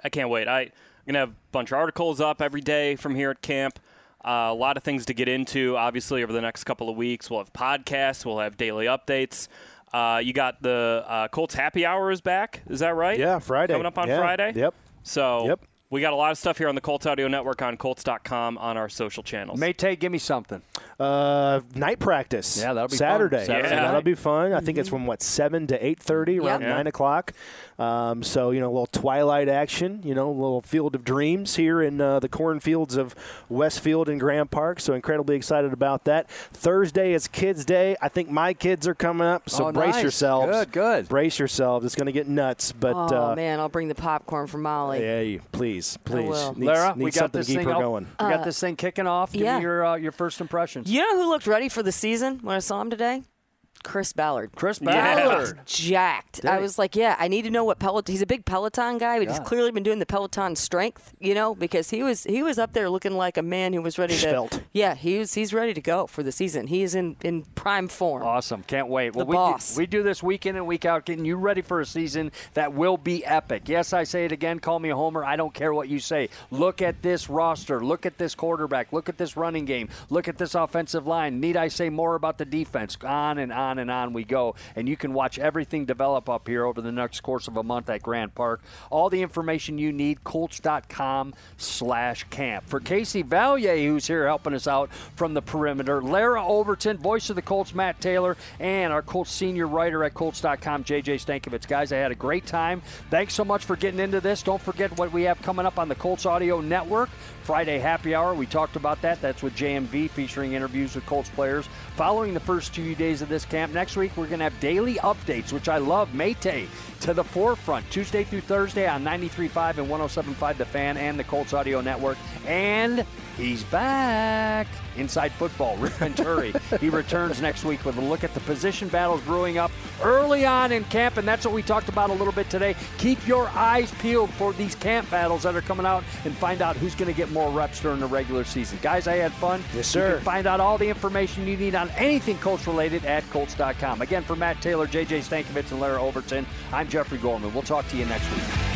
I can't wait. I, I'm gonna have a bunch of articles up every day from here at camp. Uh, a lot of things to get into. Obviously, over the next couple of weeks, we'll have podcasts. We'll have daily updates. Uh, you got the uh, Colts Happy Hour is back. Is that right? Yeah, Friday. Coming up on Yeah. Friday. Yep. So Yep. We got a lot of stuff here on the Colts Audio Network on Colts.com on our social channels. Mate, give me something. Uh, night practice. Yeah, that'll be fun. Saturday. Saturday So that'll be fun. I think it's from what seven to eight thirty, around Yep. nine o'clock. Um, so you know, a little twilight action. You know, a little field of dreams here in uh, the cornfields of Westfield and Grand Park. So incredibly excited about that. Thursday is Kids Day. I think my kids are coming up. So Oh, brace nice. yourselves. Good, good. Brace yourselves. It's going to get nuts. But Oh uh, man, I'll bring the popcorn for Molly. yeah, please. please, please. Needs, Larra, needs we got something this thing her up. going. We got this thing kicking off. Give yeah. me your uh, your first impressions. You know who looked ready for the season when I saw him today? Chris Ballard. Chris. Ballard. jacked. I was like, yeah, I need to know what Peloton. He's a big Peloton guy, but Yeah. he's clearly been doing the Peloton strength, you know, because he was he was up there looking like a man who was ready to. Yeah, he was he's ready to go for the season. He is in in prime form. Awesome. Can't wait. Well, The we, boss. Do, we do this week in and week out, getting you ready for a season that will be epic. Yes, I say it again. Call me a homer. I don't care what you say. Look at this roster. Look at this quarterback. Look at this running game. Look at this offensive line. Need I say more about the defense? On and on and on we go. And you can watch everything develop up here over the next course of a month at Grand Park. All the information you need, Colts.com slash camp. For Casey Valier, who's here helping us out from the perimeter, Larra Overton, voice of the Colts, Matt Taylor, and our Colts senior writer at Colts.com, JJ Stankevitz. Guys, I had a great time. Thanks so much for getting into this. Don't forget what we have coming up on the Colts Audio Network. Friday Happy Hour, we talked about that. That's with JMV featuring interviews with Colts players following the first two days of this camp. Next week, we're going to have daily updates, which I love. Mate to the forefront, Tuesday through Thursday on 93.5 and 107.5 The Fan and the Colts Audio Network. And he's back. Inside Football, Rick Venturi. he returns next week with a look at the position battles brewing up early on in camp, and that's what we talked about a little bit today. Keep your eyes peeled for these camp battles that are coming out and find out who's going to get more reps during the regular season. Guys, I had fun. Yes, You sir. can find out all the information you need on anything Colts related at Colts.com. Again, for Matt Taylor, JJ Stankevitz, and Larra Overton, I'm Jeffrey Gorman. We'll talk to you next week.